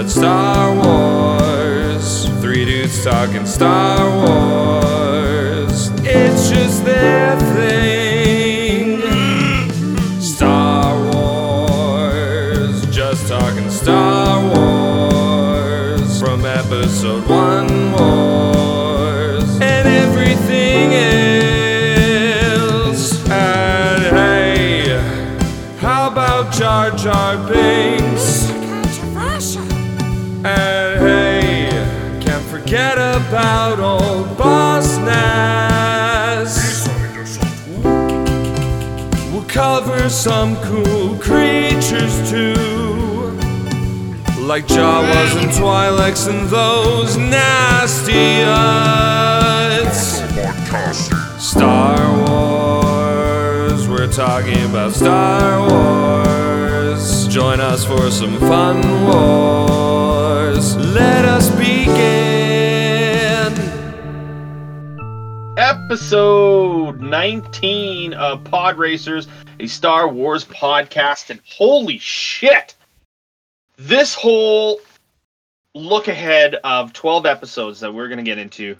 it's Star Wars. Three dudes talking Star Wars. It's just their some cool creatures too. Like Jawas and Twi'leks and those nasty Hutts. Star Wars, we're talking about Star Wars. Join us for some fun wars. Let us begin. episode 19 of Pod Racers, a Star Wars podcast. And holy shit, this whole look ahead of 12 episodes that we're going to get into.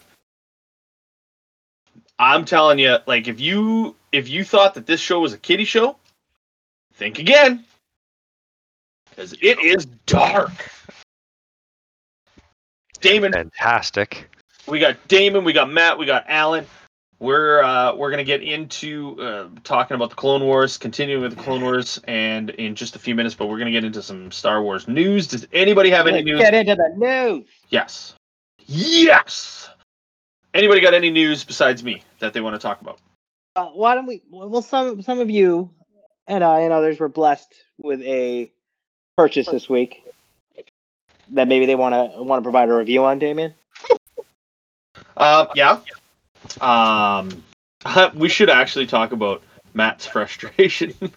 I'm telling you, like if you if you thought that this show was a kiddie show, think again. Cuz it is dark. Damon, Fantastic. we got Damon, we got Matt, we got Alan. We're uh, we're gonna get into uh, talking about the Clone Wars, continuing with the Clone Wars, and in just a few minutes. But we're gonna get into some Star Wars news. Does anybody have any Let's news? get into the news. Yes, yes. Anybody got any news besides me that they want to talk about? Uh, why don't we? Well, some some of you and I and others were blessed with a purchase this week that maybe they want to want to provide a review on, Damien. Uh, yeah. Um, we should actually talk about Matt's frustration.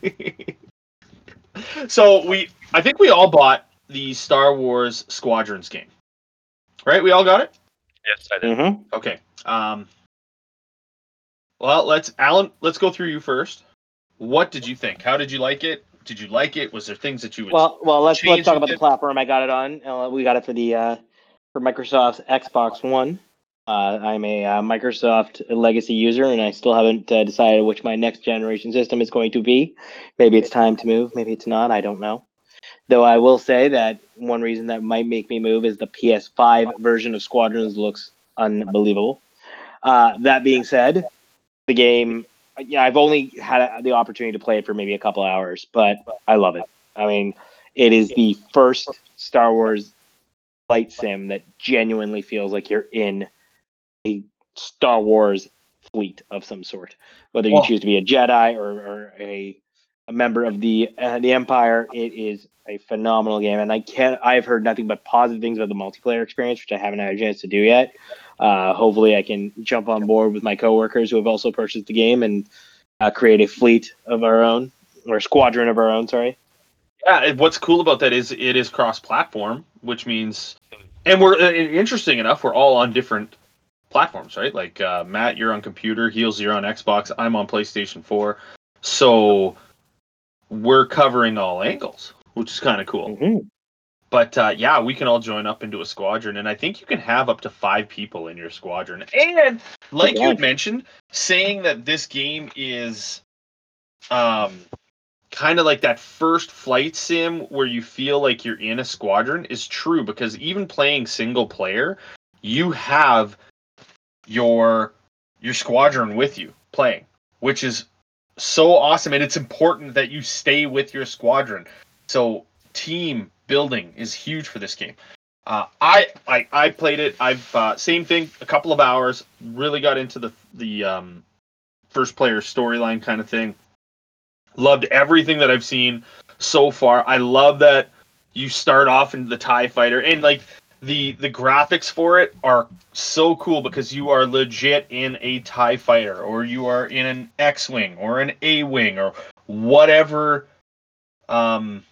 so we, I think we all bought the Star Wars Squadrons game, right? We all got it. Yes, I did. Mm-hmm. Okay. Um. Well, let's Alan. Let's go through you first. What did you think? How did you like it? Did you like it? Was there things that you would? Well, well, let's let's talk about the it. platform I got it on. Uh, we got it for the uh, for Microsoft's Xbox One. Uh, I'm a uh, Microsoft legacy user, and I still haven't uh, decided which my next generation system is going to be. Maybe it's time to move. Maybe it's not. I don't know. Though I will say that one reason that might make me move is the PS5 version of Squadrons looks unbelievable. Uh, that being said, the game, yeah, I've only had the opportunity to play it for maybe a couple hours, but I love it. I mean, it is the first Star Wars flight sim that genuinely feels like you're in a Star Wars fleet of some sort. Whether you choose to be a Jedi or, or a a member of the uh, the Empire, it is a phenomenal game, and I can't. I've heard nothing but positive things about the multiplayer experience, which I haven't had a chance to do yet. Uh, hopefully, I can jump on board with my coworkers who have also purchased the game and uh, create a fleet of our own or a squadron of our own. Sorry. Yeah, what's cool about that is it is cross-platform, which means, and we're uh, interesting enough, we're all on different platforms, right? Like uh, Matt, you're on computer, Heels, you're on Xbox, I'm on PlayStation 4, so we're covering all angles, which is kind of cool. Mm-hmm. But uh, yeah, we can all join up into a squadron, and I think you can have up to five people in your squadron. And like you Yeah. had mentioned, saying that this game is um kind of like that first flight sim where you feel like you're in a squadron is true because even playing single player, you have your your squadron with you playing, which is so awesome and it's important that you stay with your squadron. So team building is huge for this game. Uh, I, I I played it. I've uh, same thing. A couple of hours. Really got into the the um, first player storyline kind of thing. Loved everything that I've seen so far. I love that you start off in the Tie Fighter and like the the graphics for it are so cool because you are legit in a Tie Fighter or you are in an X-wing or an A-wing or whatever um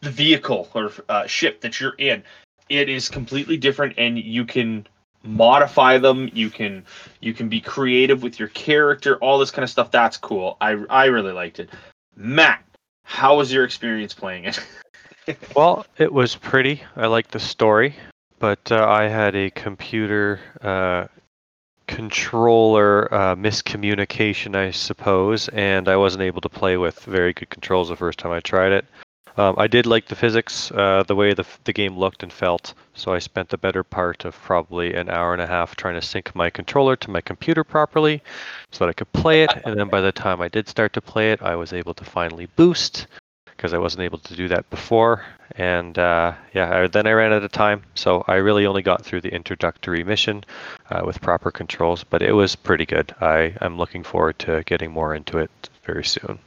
the vehicle or uh, ship that you're in. It is completely different and you can modify them. You can you can be creative with your character all this kind of stuff. That's cool. I i really liked it. Matt how was your experience playing it? Well, it was pretty. I liked the story, but uh, I had a computer uh, controller uh, miscommunication, I suppose, and I wasn't able to play with very good controls the first time I tried it. Um, I did like the physics, uh, the way the, the game looked and felt, so I spent the better part of probably an hour and a half trying to sync my controller to my computer properly so that I could play it. And then by the time I did start to play it, I was able to finally boost because I wasn't able to do that before. And uh, yeah, I, then I ran out of time, so I really only got through the introductory mission uh, with proper controls, but it was pretty good. I, I'm looking forward to getting more into it very soon.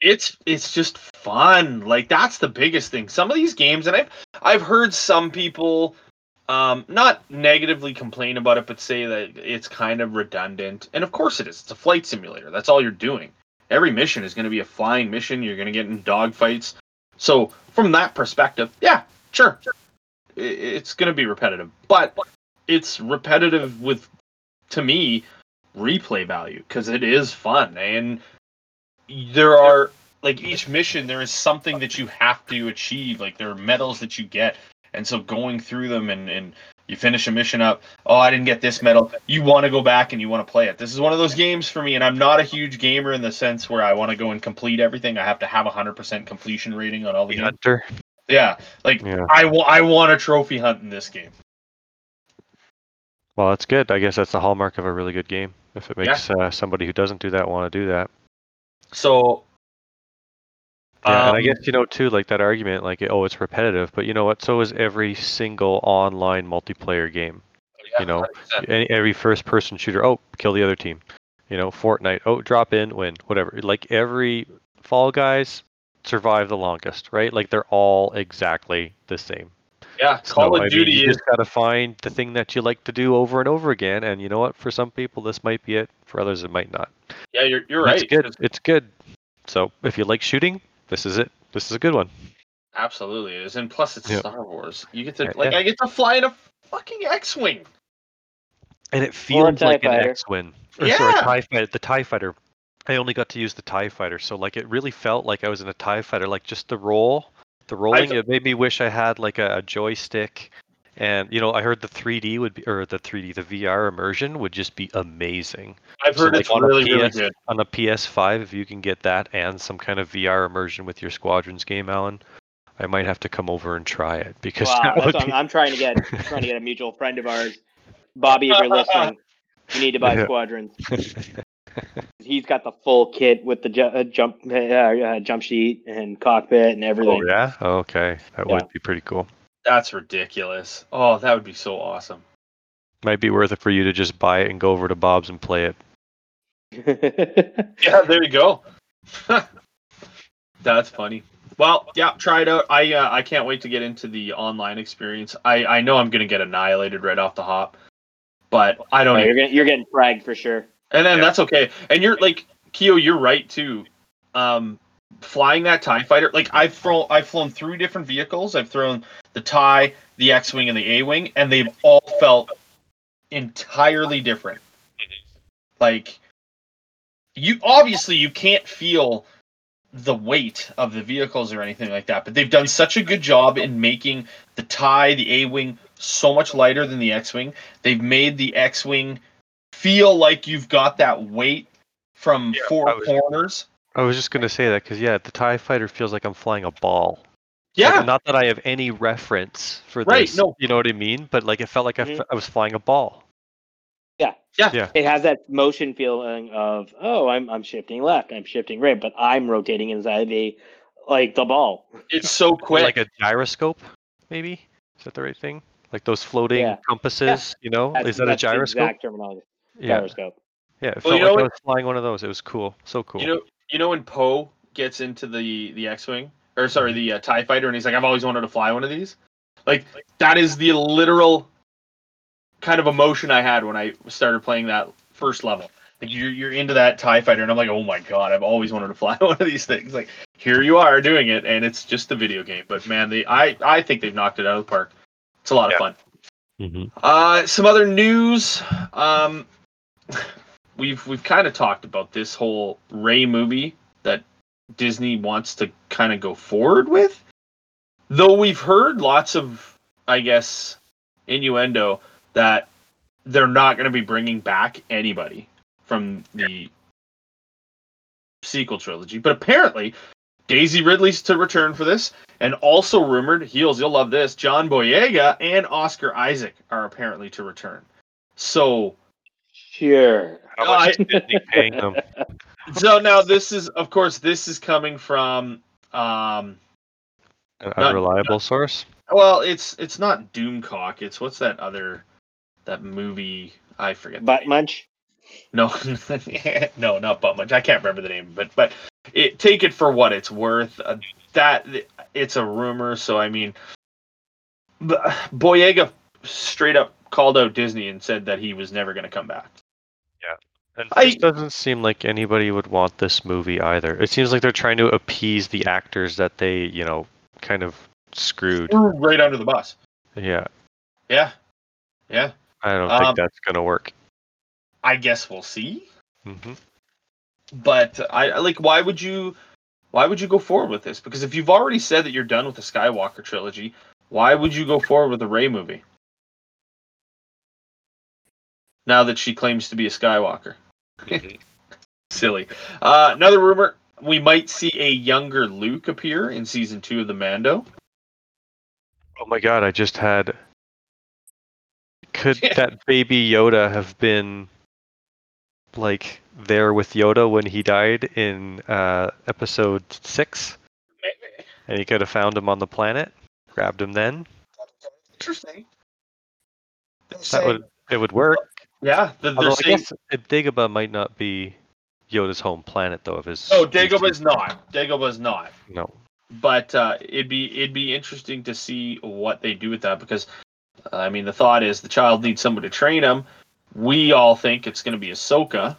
it's it's just fun. Like that's the biggest thing. Some of these games, and I've I've heard some people um not negatively complain about it, but say that it's kind of redundant. And of course it is. It's a flight simulator. That's all you're doing. Every mission is going to be a flying mission. You're going to get in dogfights. So from that perspective, yeah, sure, I- it's going to be repetitive, but it's repetitive with, to me, replay value because it is fun and there are like each mission there is something that you have to achieve like there are medals that you get and so going through them and and you finish a mission up oh i didn't get this medal you want to go back and you want to play it this is one of those games for me and i'm not a huge gamer in the sense where i want to go and complete everything i have to have a 100% completion rating on all the The games. Hunter. yeah like Yeah. i i want a trophy hunt in this game Well, that's good. I guess that's the hallmark of a really good game. If it Yeah. makes uh, somebody who doesn't do that want to do that. so Yeah, and I um, guess you know too, like that argument, like oh, it's repetitive, but you know what? So is every single online multiplayer game. you know, 100%. Any, every first-person shooter, oh, kill the other team. You know, Fortnite, oh, drop in, win, whatever. Like every Fall Guys survive the longest, right? Like they're all exactly the same. yeah So, call I of mean, duty you is just gotta find the thing that you like to do over and over again. And you know what? For some people, this might be it. For others, it might not. yeah you're, you're It's right good. 'cause- It's good. So if you like shooting, this is it. This is a good one. Absolutely it is, and plus it's Yeah. Star Wars. You get to Yeah, like yeah. I get to fly in a fucking X-wing. And it feels TIE like an. X-wing. Or sorry, Yeah. TIE fighter. The TIE fighter. I only got to use the TIE fighter, so like it really felt like I was in a TIE fighter. Like just the roll, the rolling. It made me wish I had like a, a joystick. And you know, I heard the 3D would be, or the 3D, the VR immersion would just be amazing I've heard like, it's on a really really PS good. on a PS5. If you can get that and some kind of VR immersion with your Squadrons game, Alan, I might have to come over and try it because Wow, that would I'm, be- I'm trying to get. trying to get a mutual friend of ours, Bobby. If you're listening, you need to buy Yeah. Squadrons. He's got the full kit with the ju- uh, jump uh, uh, jump sheet and cockpit and everything. oh everything. yeah, okay, that Yeah. would be pretty cool. That's ridiculous. Oh, that would be so awesome. Might be worth it for you to just buy it and go over to Bob's and play it. Yeah, there you go. That's funny. Well, yeah, try it out. I uh, I can't wait to get into the online experience. I I know I'm gonna get annihilated right off the hop, but I don't. Oh, even- you're getting you're getting fragged for sure. And then Yeah. that's okay. And you're like Keo, you're right too. Um, flying that Tie Fighter, like I've flown, I've flown through different vehicles. I've thrown the Tie, the X-wing, and the A-wing, and they've all felt entirely different. Like you, obviously, you can't feel the weight of the vehicles or anything like that, but they've done such a good job in making the Tie, the A-wing, so much lighter than the X-wing. They've made the X-wing feel like you've got that weight from Yeah, four was- corners. I was just gonna say that because yeah, the Tie Fighter feels like I'm flying a ball. Yeah, Like, not that I have any reference for Right, this. no. You know what I mean? But like it felt like I Mhm. f- I was flying a ball. Yeah. Yeah. Yeah. It has that motion feeling of oh, I'm I'm shifting left, I'm shifting right, but I'm rotating inside the like the ball. it's so Or quick. Like a gyroscope, maybe? Is that the right thing? Like those floating Yeah. compasses, you know? That's, Is that a that's the gyroscope? Exact terminology. Yeah. Gyroscope. Yeah, it Well, you felt know like I was flying one of those. It was cool. So cool. You know, you know when Poe gets into the the X-wing or sorry, the uh, Tie Fighter, and he's like, "I've always wanted to fly one of these." Like that is the literal kind of emotion I had when I started playing that first level. Like you're you're into that Tie Fighter, and I'm like, "Oh my god, I've always wanted to fly one of these things." Like here you are doing it, and it's just a video game. But man, the I I think they've knocked it out of the park. It's a lot Yeah. of fun. hmm Uh, some other news. Um, we've we've kind of talked about this whole Rey movie that Disney wants to kind of go forward with. Though we've heard lots of, I guess, innuendo that they're not going to be bringing back anybody from the sequel trilogy. But apparently, Daisy Ridley's to return for this, and also rumored, Heels, you'll love this, John Boyega and Oscar Isaac are apparently to return. So, Sure. How much is Disney paying them? so now this is, of course, this is coming from, um, An Not- source? well, it's it's not Doomcock. It's what's that other that movie? I forget. the Butt munch. No, no, not but much. I can't remember the name, but but it, take it for what it's worth. Uh, that it's a rumor, so I mean, Boyega straight up called out Disney and said that he was never going to come back. And I- it doesn't seem like anybody would want this movie either. It seems like they're trying to appease the actors that they, you know, kind of screwed. Right under the bus. Yeah, Yeah, yeah. I don't Um, think that's gonna work. I guess we'll see. hmm But I I- like. Why would you? Why would you go forward with this? Because if you've already said that you're done with the Skywalker trilogy, why would you go forward with the Rey movie? Now that she claims to be a Skywalker. Silly. Uh, another rumor: we might see a younger Luke appear in season two of the Mando. Oh my god, I just had. Could that baby Yoda have been like there with Yoda when he died in uh, episode six? Maybe. And he could have found him on the planet, grabbed him then. Interesting. That would it would work. Yeah, the, they're Although I guess Dagobah might not be Yoda's home planet though. If his No, Dagobah is not. Dagobah is not. no. but uh, it'd be it'd be interesting to see what they do with that because uh, I mean the thought is the child needs someone to train him. We all think it's going to be Ahsoka,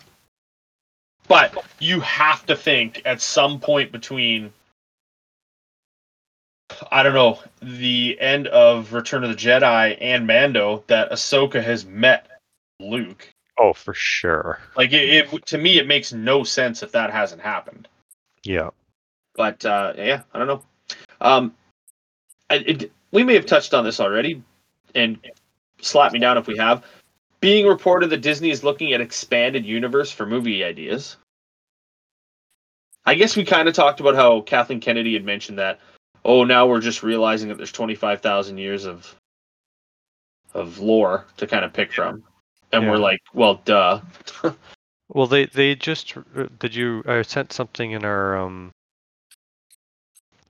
but you have to think at some point between I don't know the end of Return of the Jedi and Mando that Ahsoka has met Luke. Oh, for sure. Like it, it to me, it makes no sense if that hasn't happened. Yeah. but uh, yeah, I don't know. Um, I, it, we may have touched on this already, and slap me down if we have. Being reported that Disney is looking at expanded universe for movie ideas. I guess we kind of talked about how Kathleen Kennedy had mentioned that. Oh, now we're just realizing that there's 25,000 years of of lore to kind of pick from, and we're like, well, duh. Well, they they just uh, did you I sent something in our um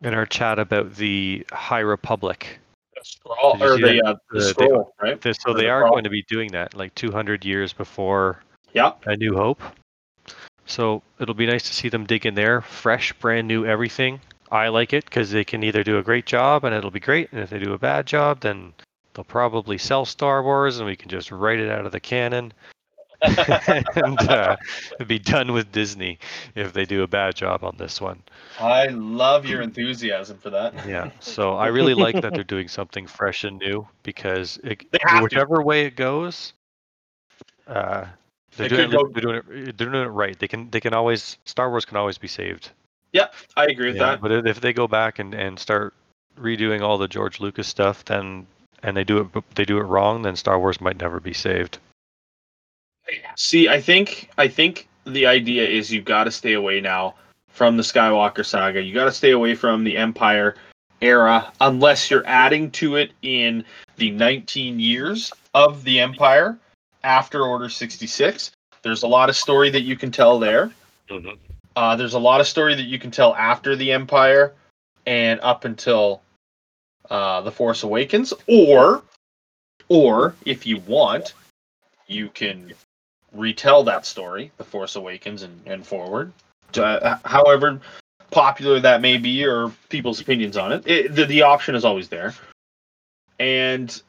in our chat about the High Republic. Scroll or the, uh, the The- the- scroll, right? They- so Or they the are crawl. going to be doing that like 200 years before Yeah. A New Hope. So it'll be nice to see them dig in there, fresh, brand new everything. I like it because they can either do a great job and it'll be great, and if they do a bad job, then they'll probably sell Star Wars and we can just write it out of the canon and uh, be done with Disney if they do a bad job on this one. I love your enthusiasm for that. Yeah. So I really like that they're doing something fresh and new because it, have to. whichever way it goes, uh, they're doing, it, go- they're doing it. They're doing it right. They can. They can always. Star Wars can always be saved. Yeah, I agree with Yeah, that. But if if they go back and, and start redoing all the George Lucas stuff, then and they do it they do it wrong, then Star Wars might never be saved. See, I think I think the idea is you've got to stay away now from the Skywalker saga. You got to stay away from the Empire era unless you're adding to it in the 19 years of the Empire after Order 66. There's a lot of story that you can tell there. Uh, there's a lot of story that you can tell after the Empire and up until uh, the Force Awakens, or, or if you want, you can retell that story, The Force Awakens, and, and forward. Uh, however popular that may be, or people's opinions on it, it the, the option is always there. And,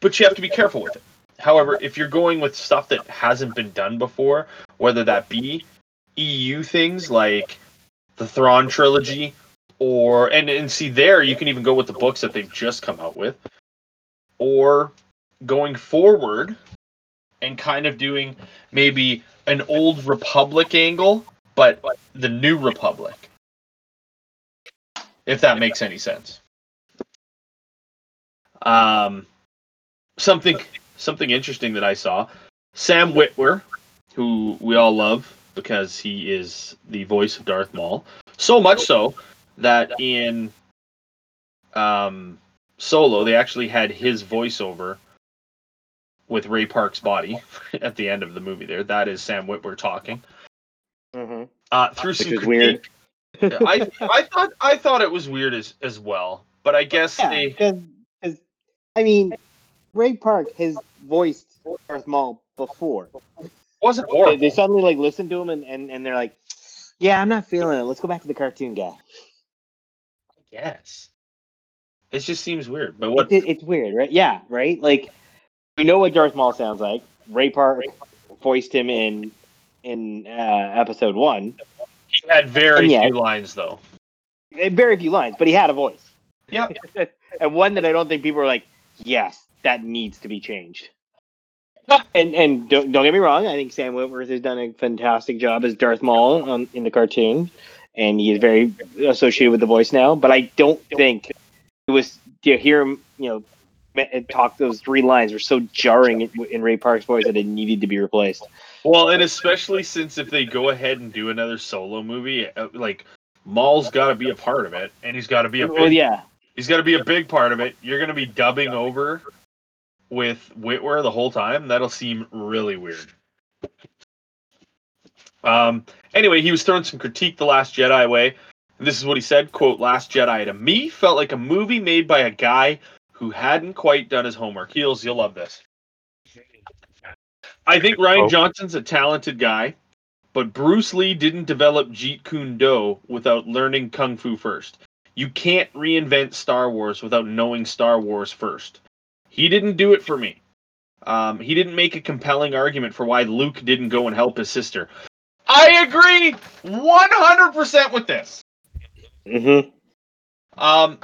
but you have to be careful with it. However, if you're going with stuff that hasn't been done before, whether that be EU things like the Thrawn trilogy, or and and see there you can even go with the books that they've just come out with, or going forward and kind of doing maybe an old Republic angle, but the new Republic. if that makes any sense. Um, something something interesting that I saw. Sam Witwer, who we all love because he is the voice of Darth Maul, so much so that in um, Solo they actually had his voiceover with Ray Park's body at the end of the movie. There, that is Sam Witwer talking. Mm-hmm. Uh, through Which some is weird. I I thought I thought it was weird as as well, but I guess Yeah, they because I mean, Ray Park has voiced Darth Maul before. wasn't They, horrible. they suddenly like listen to him and, and, and they're like, "Yeah, I'm not feeling it. Let's go back to the cartoon guy." Yes. It just seems weird. But what It, it's weird, right? Yeah, right. Like we know what Darth Maul sounds like. Ray Park voiced him in in uh, episode one. he had very And yet- few lines though. Eh, Very few lines, but he had a voice. Yeah, and one that I don't think people are like, "Yes, that needs to be changed." And and don't, don't get me wrong, I think Sam Witwer has done a fantastic job as Darth Maul on, in the cartoon, and he is very associated with the voice now. But I don't think it was to hear him, you know, talk those three lines were so jarring in, in Ray Park's voice that it needed to be replaced. Well, and especially since if they go ahead and do another solo movie, uh, like Maul's got to be a part of it, and he's got to be a big, Well, yeah, he's got to be a big part of it. You're going to be dubbing over with Witwer the whole time. That'll seem really weird. Um. Anyway, he was throwing some critique the Last Jedi way. This is what he said: "Quote: Last Jedi to me felt like a movie made by a guy who hadn't quite done his homework." Heels, you'll love this. I think Rian Oh. Johnson's a talented guy, but Bruce Lee didn't develop Jeet Kune Do without learning Kung Fu first. You can't reinvent Star Wars without knowing Star Wars first. He didn't do it for me. Um, he didn't make a compelling argument for why Luke didn't go and help his sister. I agree 100% with this. mm-hmm. Um,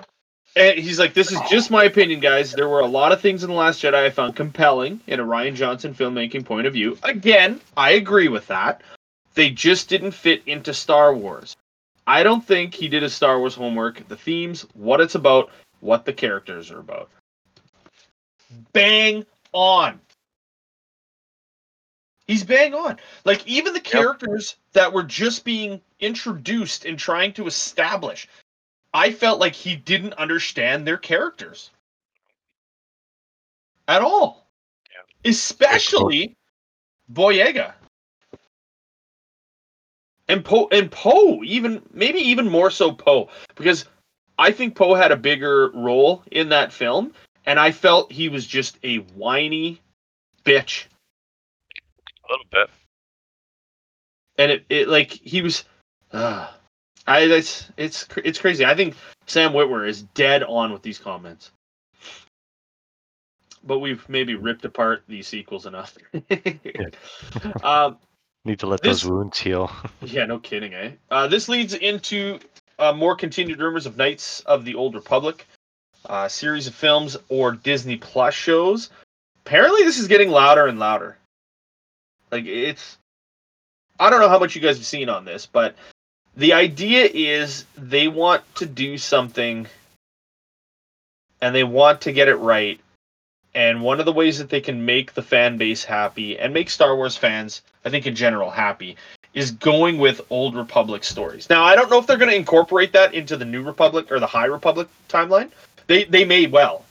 and he's like, this is just my opinion, guys. There were a lot of things in The Last Jedi I found compelling in a Rian Johnson filmmaking point of view. Again, I agree with that. They just didn't fit into Star Wars. I don't think he did his Star Wars homework, the themes, what it's about, what the characters are about. Bang on. He's bang on. Like even the characters that were just being introduced and trying to establish, I felt like he didn't understand their characters at all. Especially Boyega. And Poe and Poe, even maybe even more so Poe, because I think Poe had a bigger role in that film, and I felt he was just a whiny bitch. A little bit. and it, it like he was uh, I it's it's it's crazy. I think Sam Witwer is dead on with these comments. But we've maybe ripped apart these sequels enough. um, Need to let This- those wounds heal. yeah, no kidding, eh? Uh, this leads into uh, more continued rumors of Knights of the Old Republic, uh, series of films or Disney Plus shows. Apparently, this is getting louder and louder. Like it's, I don't know how much you guys have seen on this, but the idea is they want to do something, and they want to get it right. And one of the ways that they can make the fan base happy and make Star Wars fans, I think in general, happy is going with old Republic stories. Now, I don't know if they're going to incorporate that into the New Republic or the High Republic timeline. They they may well,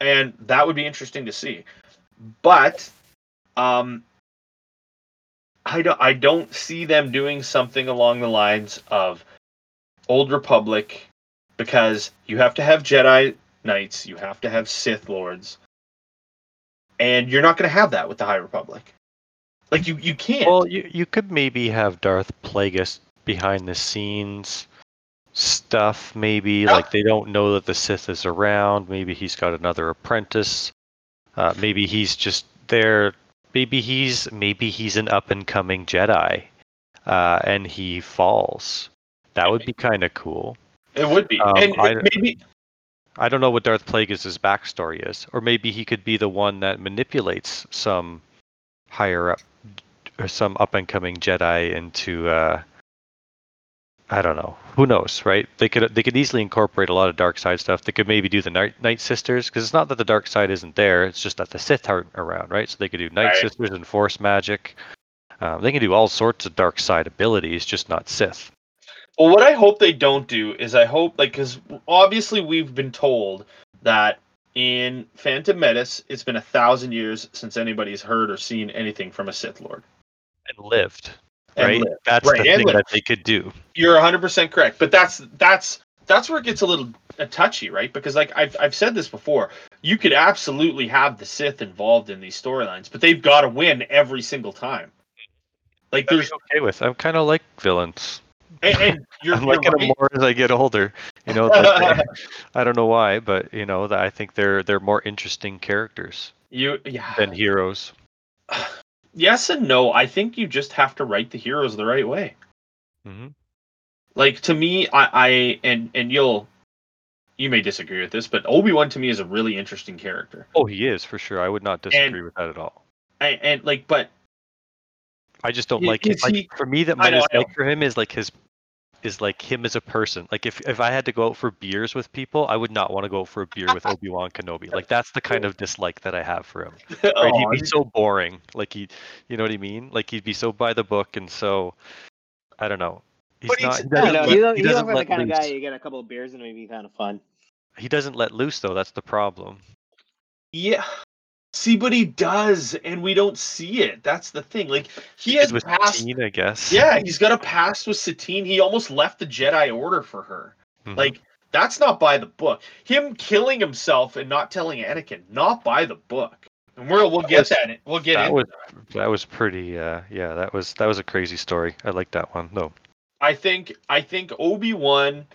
and that would be interesting to see. But, um, I don't I don't see them doing something along the lines of Old Republic because you have to have Jedi Knights, you have to have Sith Lords, and you're not going to have that with the High Republic. Like you you can't. Well, you you could maybe have Darth Plagueis behind the scenes stuff. Maybe Yeah. like they don't know that the Sith is around. Maybe he's got another apprentice. Uh, maybe he's just there. Maybe he's maybe he's an up and coming Jedi, uh, and he falls. That would be kind of cool. It would be, Um, and I- maybe I don't know what Darth Plagueis' backstory is, or maybe he could be the one that manipulates some higher up or some up and coming Jedi into uh, I don't know. Who knows, right? They could they could easily incorporate a lot of dark side stuff. They could maybe do the Night Night Sisters because it's not that the dark side isn't there. It's just that the Sith aren't around, right? So they could do Night Right. Sisters and Force magic. Um, they can do all sorts of dark side abilities, just not Sith. Well, what I hope they don't do is I hope like because obviously we've been told that in Phantom Menace it's been a thousand years since anybody's heard or seen anything from a Sith Lord. And lived, right? lived. That's Right, the and thing lived. that they could do. You're 100 percent correct, but that's that's that's where it gets a little uh, touchy, right? Because like I've I've said this before, you could absolutely have the Sith involved in these storylines, but they've got to win every single time. Like That'd there's okay with. I'm kind of like villains. and, and you're, I'm liking them more as I get older. You know, I don't know why, but you know, that I think they're they're more interesting characters you yeah. than heroes. Yes and no. I think you just have to write the heroes the right way. hmm Like to me, I, I and and you'll you may disagree with this, but Obi Wan to me is a really interesting character. Oh, he is for sure. I would not disagree with that at all. I, and like, but I just don't like it. is Like he- for me, that my dislike for him is like his is like him as a person. Like if if I had to go out for beers with people, I would not want to go out for a beer with Obi Wan Kenobi. Like that's the kind of dislike that I have for him. Right? Aw, He'd be so boring. Like he, you know what I mean? Like he'd be so by the book and so, I don't know. He's But not. he's- He doesn't, don't know. let, He, don't, he he doesn't like the let kind of guy you get a couple of beers and it'd be kind of fun. He doesn't let loose though. That's the problem. yeah. See, but he does, and we don't see it. That's the thing. Like he Because has with passed. Satine, I guess. Yeah, he's got a past with Satine. He almost left the Jedi Order for her. Mhm. Like that's not by the book. Him killing himself and not telling Anakin, not by the book. And we'll we'll get was- that. in- We'll get that was that was pretty. Uh, yeah, that was that was a crazy story. I like that one. No. I think I think Obi Wan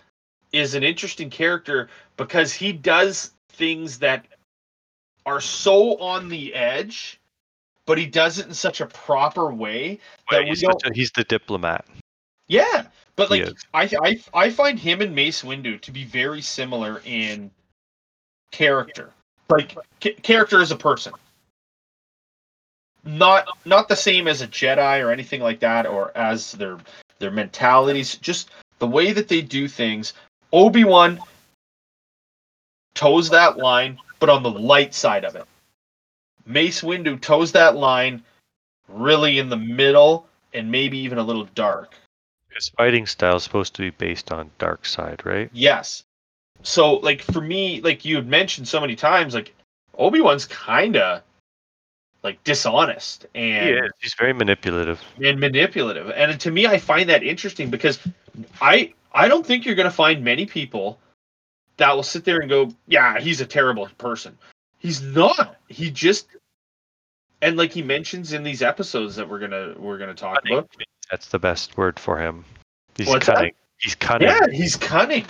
is an interesting character because he does things that are so on the edge, but he does it in such a proper way that we he's, don't. a- he's the diplomat. Yeah, but like. I, I I find him and Mace Windu to be very similar in character, like character as a person. Not not the same as a Jedi or anything like that, or as their their mentalities. Just the way that they do things. Obi Wan toes that line, but on the light side of it. Mace Windu toes that line, really in the middle, and maybe even a little dark. His fighting style is supposed to be based on dark side, right? Yes. So like for me, like you had mentioned so many times, like Obi Wan's kinda like dishonest and He's very manipulative. and manipulative. And to me I find that interesting because I I don't think you're gonna find many people that will sit there and go, Yeah, he's a terrible person. He's not. He just and like he mentions in these episodes that we're gonna we're gonna talk Cunning. about. That's the best word for him. He's What's that? cunning. He's cunning. Yeah, he's cunning,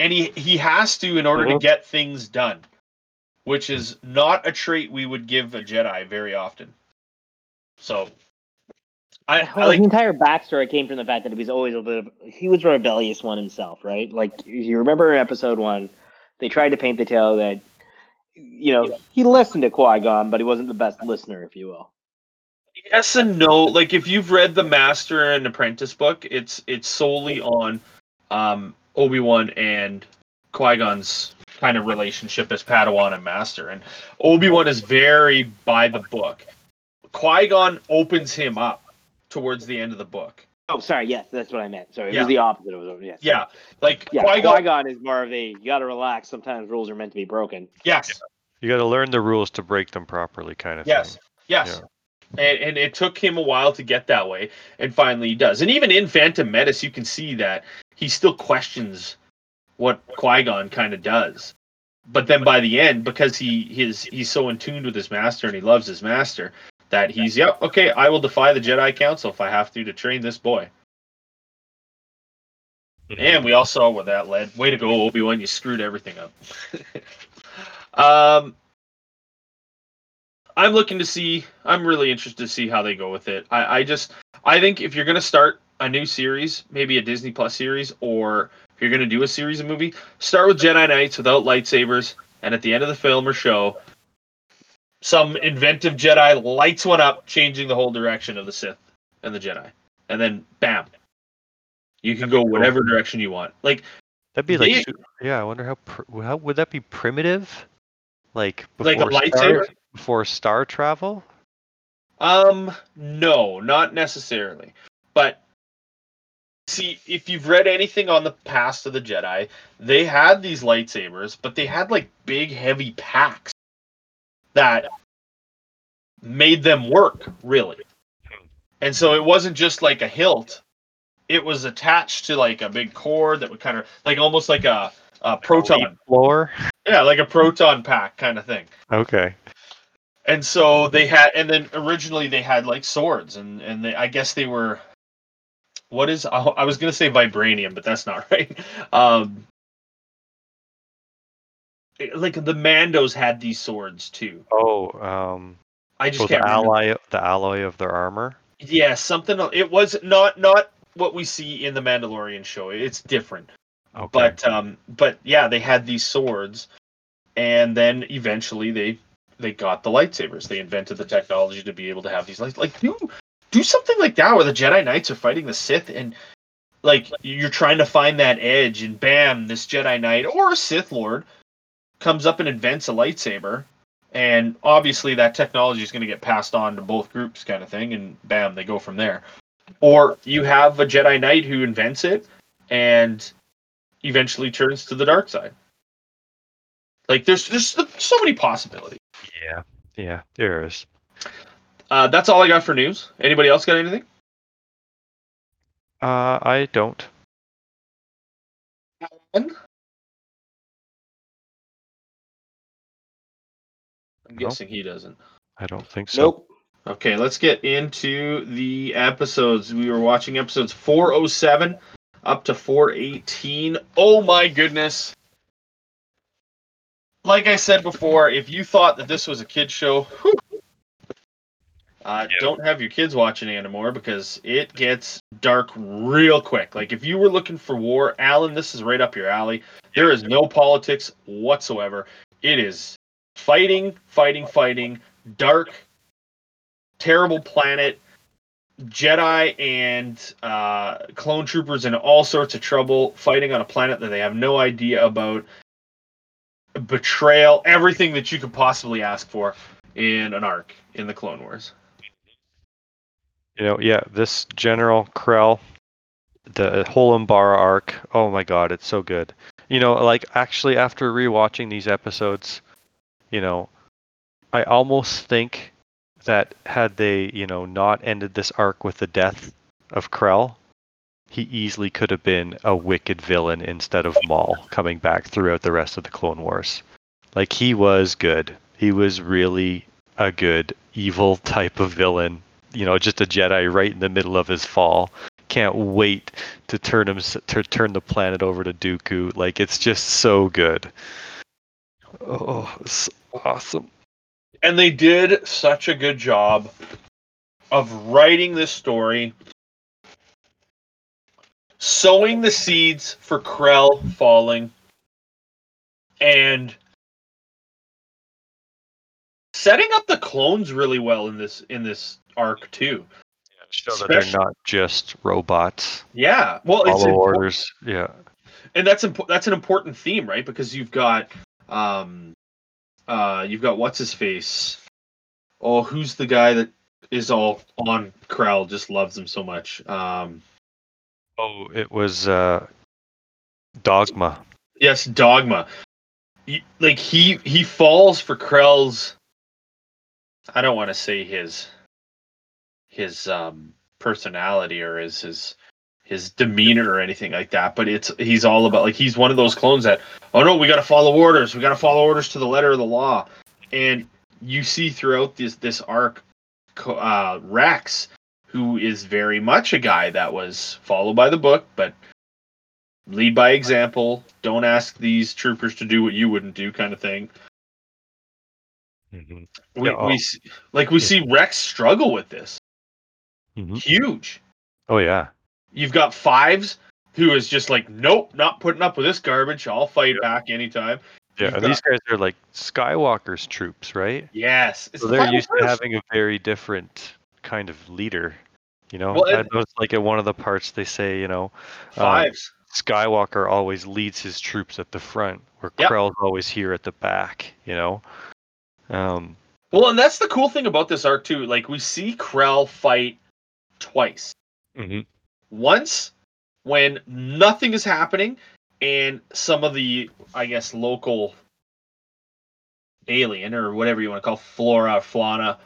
and he he has to in order to uh-huh. get things done, which is not a trait we would give a Jedi very often. So, I, I like his entire backstory came from the fact that he was always a bit of he was a rebellious one himself, right? Like you remember in episode one, they tried to paint the tale that you know he listened to Qui Gon, but he wasn't the best listener, if you will. yes and no. Like if you've read the Master and Apprentice book, it's it's solely on um, Obi Wan and Qui Gon's kind of relationship as Padawan and Master, and Obi Wan is very by the book. Qui Gon opens him up towards the end of the book. Oh, sorry, yes, that's what I meant. Sorry, it Yeah. was the opposite of it. Yes. Yeah, like Yeah, Qui Qui Gon. Gon is more of a you got to relax. Sometimes rules are meant to be broken. Yes, You got to learn the rules to break them properly, kind of yes, thing. yes. And, and it took him a while to get that way, and finally he does. And even in Phantom Menace, you can see that he still questions what Qui Gon kind of does. But then by the end, because he his he's so in tune with his master and he loves his master, that he's yep okay, I will defy the Jedi Council if I have to to train this boy. And we all saw where that led. Way to go, Obi Wan! You screwed everything up. um, I'm looking to see. I'm really interested to see how they go with it. I, I just, I think if you're gonna start a new series, maybe a Disney Plus series, or if you're gonna do a series of movie, start with Jedi Knights without lightsabers, and at the end of the film or show, some inventive Jedi lights one up, changing the whole direction of the Sith and the Jedi, and then bam, You can go whatever direction you want. Like That'd be like, They- yeah. I wonder how pr- how would that be primitive? Like Like a before lightsaber? star, before star travel? Um, no, not necessarily. But see, if you've read anything on the past of the Jedi, they had these lightsabers, but they had like big, heavy packs that made them work, really. And so it wasn't just like a hilt; it was attached to like a big cord that would kind of like almost like a, a proton, Floor. yeah, like a proton pack kind of thing. Okay. and so they had and then originally they had like swords and and they, i guess they were what is i was gonna say vibranium but that's not right um like the mandos had these swords too Oh, um, i just so can't remember. alloy, the alloy of their armor. yeah something it was not not what we see in the mandalorian show it's different Okay. but um but yeah they had these swords and then eventually they they got the lightsabers they invented the technology to be able to have these lights like do do something like that where the jedi knights are fighting the sith and like you're trying to find that edge and bam this jedi knight or a sith lord comes up and invents a lightsaber and obviously that technology is going to get passed on to both groups kind of thing and bam they go from there or you have a jedi knight who invents it and eventually turns to the dark side. Like there's there's so many possibilities. yeah, yeah, there is. Uh, that's all I got for news. Anybody else got anything? Uh, I don't. I'm No. guessing he doesn't. I don't think so. Nope. Okay, let's get into the episodes. We were watching episodes 407 up to 418. Oh my goodness. Like I said before, if you thought that this was a kid show, whew, uh, Yeah. don't have your kids watching it anymore because it gets dark real quick. Like if you were looking for war, Alan, this is right up your alley. There is no politics whatsoever. It is fighting, fighting, fighting, dark, terrible planet, Jedi and uh, clone troopers in all sorts of trouble, fighting on a planet that they have no idea about. Betrayal, everything that you could possibly ask for in an arc in the Clone Wars. You know, yeah, this General Krell, the whole Umbara arc. Oh my God, it's so good. You know, like actually after rewatching these episodes, you know, I almost think that had they, you know, not ended this arc with the death of Krell, he easily could have been a wicked villain instead of Maul coming back throughout the rest of the Clone Wars. Like he was good. He was really a good evil type of villain. You know, just a Jedi right in the middle of his fall. Can't wait to turn him to turn the planet over to Dooku. Like it's just so good. Oh, it's awesome. And they did such a good job of writing this story, sowing the seeds for Krell falling, and setting up the clones really well in this in this arc too. Show that they're not just robots. Yeah, well, it's Follow impor- orders. Yeah. and that's impo- that's an important theme, right? Because you've got um, uh, you've got what's his face. Oh, who's the guy that is all on Krell? Just loves him so much. Um, Oh, it was uh, Dogma. yes, Dogma. Like he he falls for Krell's. I don't want to say his his um personality or his his his demeanor or anything like that, but it's he's all about like he's one of those clones that oh no, we got to follow orders. We got to follow orders to the letter of the law. And you see throughout this this arc uh Rex who is very much a guy that was followed by the book but lead by example, don't ask these troopers to do what you wouldn't do kind of thing. Mhm. We, Yeah, oh. we like we see Rex struggle with this. Mhm. Huge. Oh yeah. You've got fives who is just like, nope, not putting up with this garbage. I'll fight back anytime. Yeah, You've these guys are like Skywalker's troops, right? Yes, it's So they're final used to having a very different kind of leader. You know, Well, I and- noticed like in one of the parts they say, you know, um, Fives. Skywalker always leads his troops at the front, where Yep. Krell's always here at the back. You know, um, Well, and that's the cool thing about this arc too. Like we see Krell fight twice. Once when nothing is happening and some of the I guess local alien or whatever you want to call flora, fauna,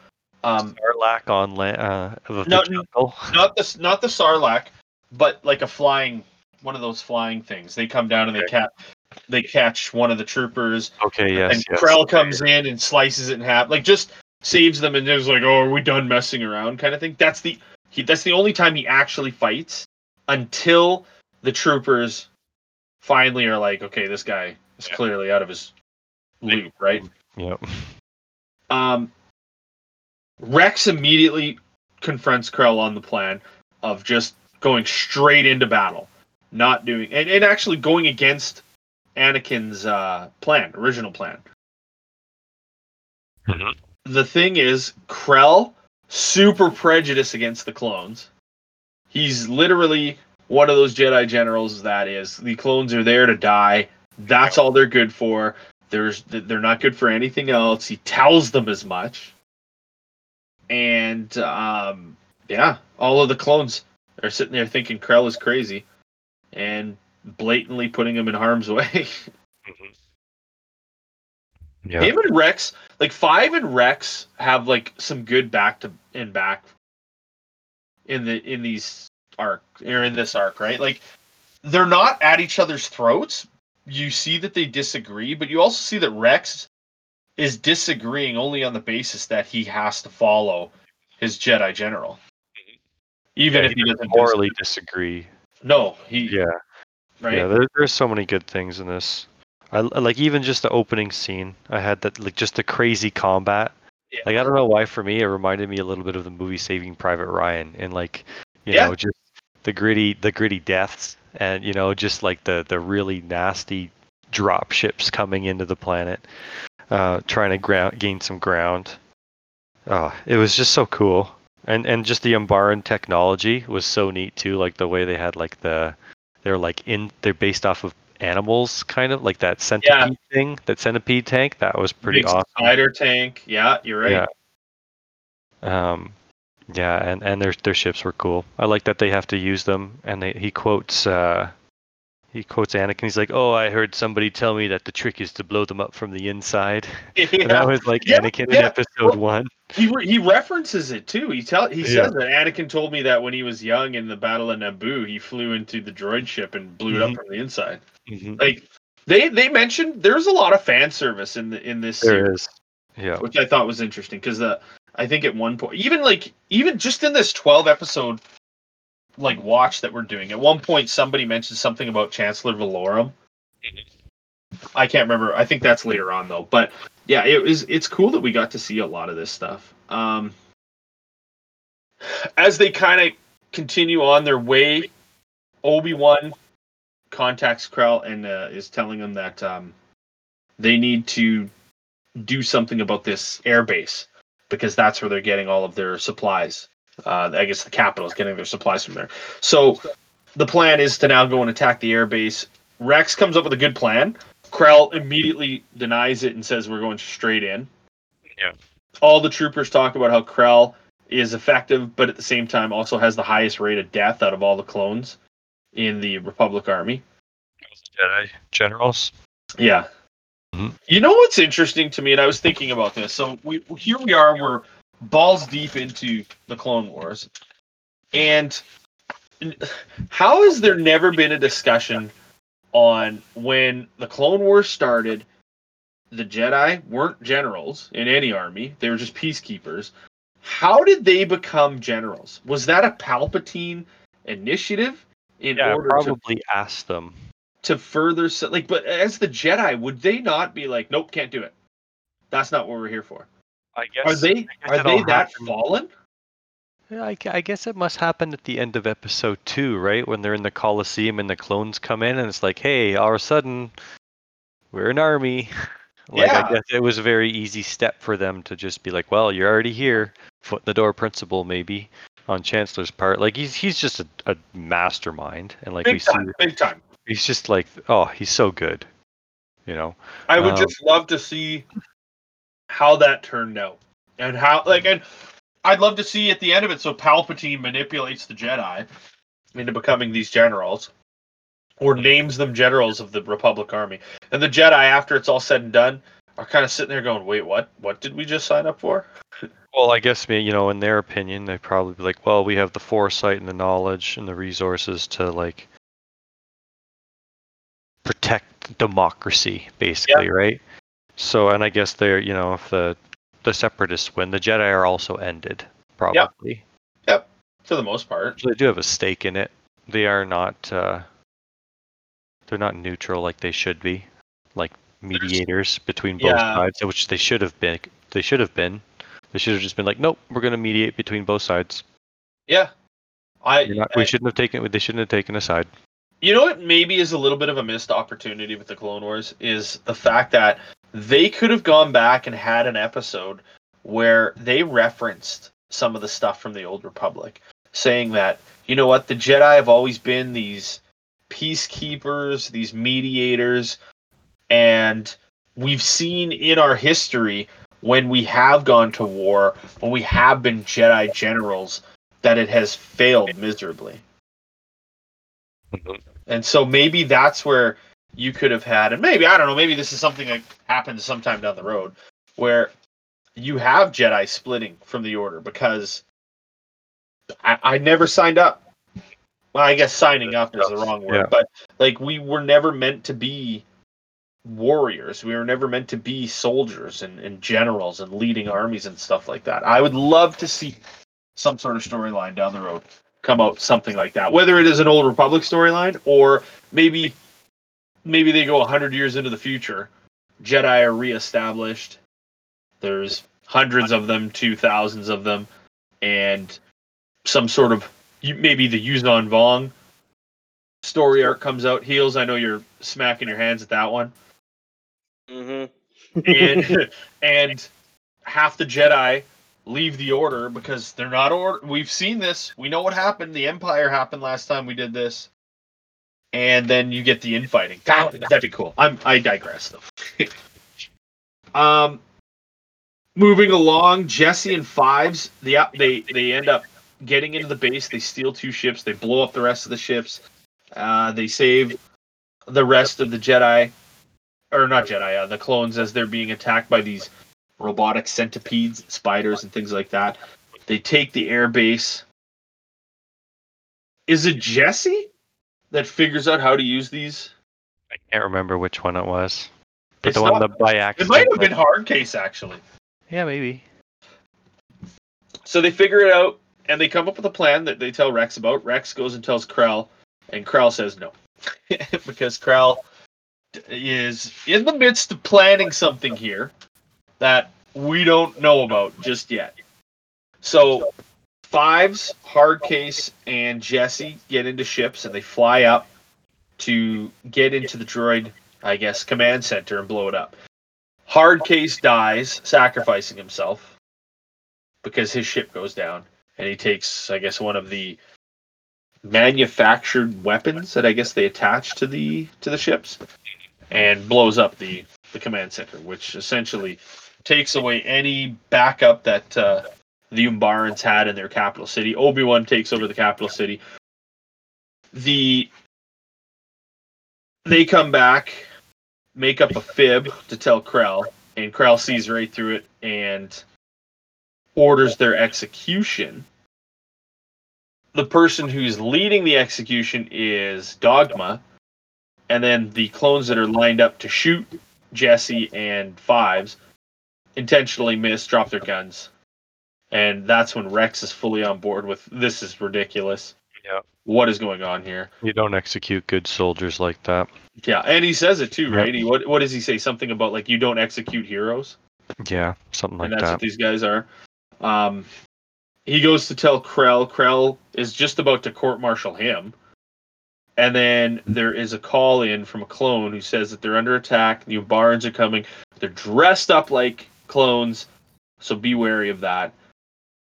um Sarlacc on land uh, No, jungle. not the not the sarlacc, but like a flying one of those flying things. They come down and they catch they catch one of the troopers Okay, yes, and yes. Krell comes in and slices it in half, like just saves them, and is like, "Oh, are we done messing around?" kind of thing. That's the he. That's the only time he actually fights until the troopers finally are like, "Okay, this guy is Yeah. clearly out of his loop." Right? Yep. Um, Rex immediately confronts Krell on the plan of just going straight into battle, not doing and, and actually going against Anakin's uh, plan, original plan. Mhm. The thing is, Krell super prejudiced against the clones. He's literally one of those Jedi generals that is the clones are there to die. That's all they're good for. There's they're not good for anything else. He tells them as much. And um yeah, all of the clones are sitting there thinking Krell is crazy and blatantly putting him in harm's way. Yeah. Him and Rex, like Five and Rex have like some good back to and back in the in these arc or in this arc, right? Like they're not at each other's throats. You see that they disagree, but you also see that Rex is disagreeing only on the basis that he has to follow his Jedi general. Even Yeah, if he doesn't morally disagree. No, he Yeah. right. Yeah, there, there's so many good things in this. I like even just the opening scene. I had that like just the crazy combat. Yeah. Like I don't know why for me it reminded me a little bit of the movie Saving Private Ryan and like you Yeah. know just the gritty the gritty deaths and you know just like the the really nasty drop ships coming into the planet uh trying to ground gain some ground. Oh, it was just so cool. And and just the Umbaran technology was so neat too like the way they had like the they're like in they're based off of animals kind of like that centipede thing that centipede tank that was pretty Big awesome Spider tank. Yeah, you're right. yeah um yeah and and their their ships were cool i like that they have to use them and they he quotes uh he quotes Anakin. He's like, "Oh, I heard somebody tell me that the trick is to blow them up from the inside." And that was like Yeah, Anakin in yeah. Episode One. He re- he references it too. He tell he Yeah. says that Anakin told me that when he was young in the Battle of Naboo, he flew into the droid ship and blew it up Mhm. from the inside. Mhm. Like they they mentioned there's a lot of fan service in the in this There series, is, yeah, which I thought was interesting because the I think at one point even like even just in this 12 episode like watch that we're doing at one point somebody mentioned something about Chancellor Valorum. I can't remember. I think that's later on though. But yeah, it was it's cool that we got to see a lot of this stuff. Um as they kind of continue on their way, Obi-Wan contacts Krell and uh, is telling him that um they need to do something about this airbase because that's where they're getting all of their supplies. Uh, I guess the capital is getting their supplies from there. So the plan is to now go and attack the airbase. Rex comes up with a good plan. Krell immediately denies it and says we're going straight in. Yeah. All the troopers talk about how Krell is effective, but at the same time also has the highest rate of death out of all the clones in the Republic Army. Jedi generals. Yeah. Mhm. You know what's interesting to me, and I was thinking about this. So we here we are, we're balls deep into the Clone Wars, and how has there never been a discussion on when the Clone Wars started? The Jedi weren't generals in any army; they were just peacekeepers. How did they become generals? Was that a Palpatine initiative in Yeah, I order to probably asked them. to further like but as the jedi would they not be like nope can't do it that's not what we're here for I guess are they guess are they that happened- fallen Yeah, I, I guess it must happen at the end of episode two, right? When they're in the Coliseum and the clones come in, and it's like, hey, all of a sudden, we're an army. Like, Yeah. I guess it was a very easy step for them to just be like, well, you're already here. Foot in the door principle, maybe. on Chancellor's part. Like he's he's just a, a mastermind, and like we Big see, time, big time. he's just like oh, he's so good. You know, I would Um, just love to see how that turned out and how like and I'd love to see at the end of it so Palpatine manipulates the Jedi into becoming these generals or names them generals of the Republic Army. And the Jedi after it's all said and done are kind of sitting there going, "Wait, what? What did we just sign up for?" Well, I guess me, you know, in their opinion, they probably be like, well, we have the foresight and the knowledge and the resources to like protect democracy, basically, right? So, and I guess they're, you know, if the the separatists win, the Jedi are also ended, probably. Yep. For the most part. So they do have a stake in it. They are not, uh, they're not neutral like they should be, like mediators between both Yeah. sides, which they should have been. They should have been. They should have just been like, nope, we're going to mediate between both sides. Yeah. I, not, I we shouldn't have taken. They shouldn't have taken a side. You know what maybe is a little bit of a missed opportunity with the Clone Wars is the fact that they could have gone back and had an episode where they referenced some of the stuff from the old Republic, saying that, you know what, the Jedi have always been these peacekeepers, these mediators, and we've seen in our history when we have gone to war, when we have been Jedi generals, that it has failed miserably. Mm-hmm. And so maybe that's where you could have had, and maybe I don't know, maybe this is something that happens sometime down the road, where you have Jedi splitting from the Order because I, I never signed up. Well, I guess signing up is the wrong word, Yeah. but like we were never meant to be warriors. We were never meant to be soldiers and, and generals and leading armies and stuff like that. I would love to see some sort of storyline down the road come out something like that. Whether it is an old Republic storyline or maybe maybe they go 100 years into the future. Jedi are reestablished. There's hundreds of them to thousands of them and some sort of maybe the Yuuzhan Vong story arc comes out. Heels, I know you're smacking your hands at that one. Mm-hmm. And and half the Jedi leave the order because they're not order. We've seen this. We know what happened. The Empire happened last time we did this. And then you get the infighting. That, that'd be cool. I'm I digress though. um moving along, Jesse and Fives, the they they end up getting into the base, they steal two ships, they blow up the rest of the ships. Uh they save the rest of the Jedi or not Jedi, uh, the clones as they're being attacked by these robotic centipedes, spiders, and things like that. They take the air base. Is it Jesse that figures out how to use these? I can't remember which one it was. But It's the one not- that by It might have been Hardcase actually. Yeah, maybe. So they figure it out and they come up with a plan that they tell Rex about. Rex goes and tells Krell, and Krell says no. because Krell is in the midst of planning something here that we don't know about just yet. So Fives, Hardcase, and Jesse get into ships and they fly up to get into the droid, I guess, command center and blow it up. Hardcase dies, sacrificing himself because his ship goes down and he takes i guess one of the manufactured weapons that i guess they attach to the to the ships and blows up the the command center which essentially takes away any backup that uh, the umbarans had in their capital city. Obi-wan takes over the capital city. The they come back make up a fib to tell krell and krell sees right through it and orders their execution. The person who's leading the execution is Dogma, and then the clones that are lined up to shoot Jesse and Fives intentionally miss, drop their guns, and that's when Rex is fully on board with this is ridiculous. Yeah. What is going on here? You don't execute good soldiers like that. Yeah, and he says it too, Yeah. right? He, what what does he say? Something about like you don't execute heroes. Yeah, something like that. and that's that. what these guys are. Um, he goes to tell Krell. Krell is just about to court martial him, and then there is a call in from a clone who says that they're under attack. The Umbarans are coming. They're dressed up like clones, so be wary of that.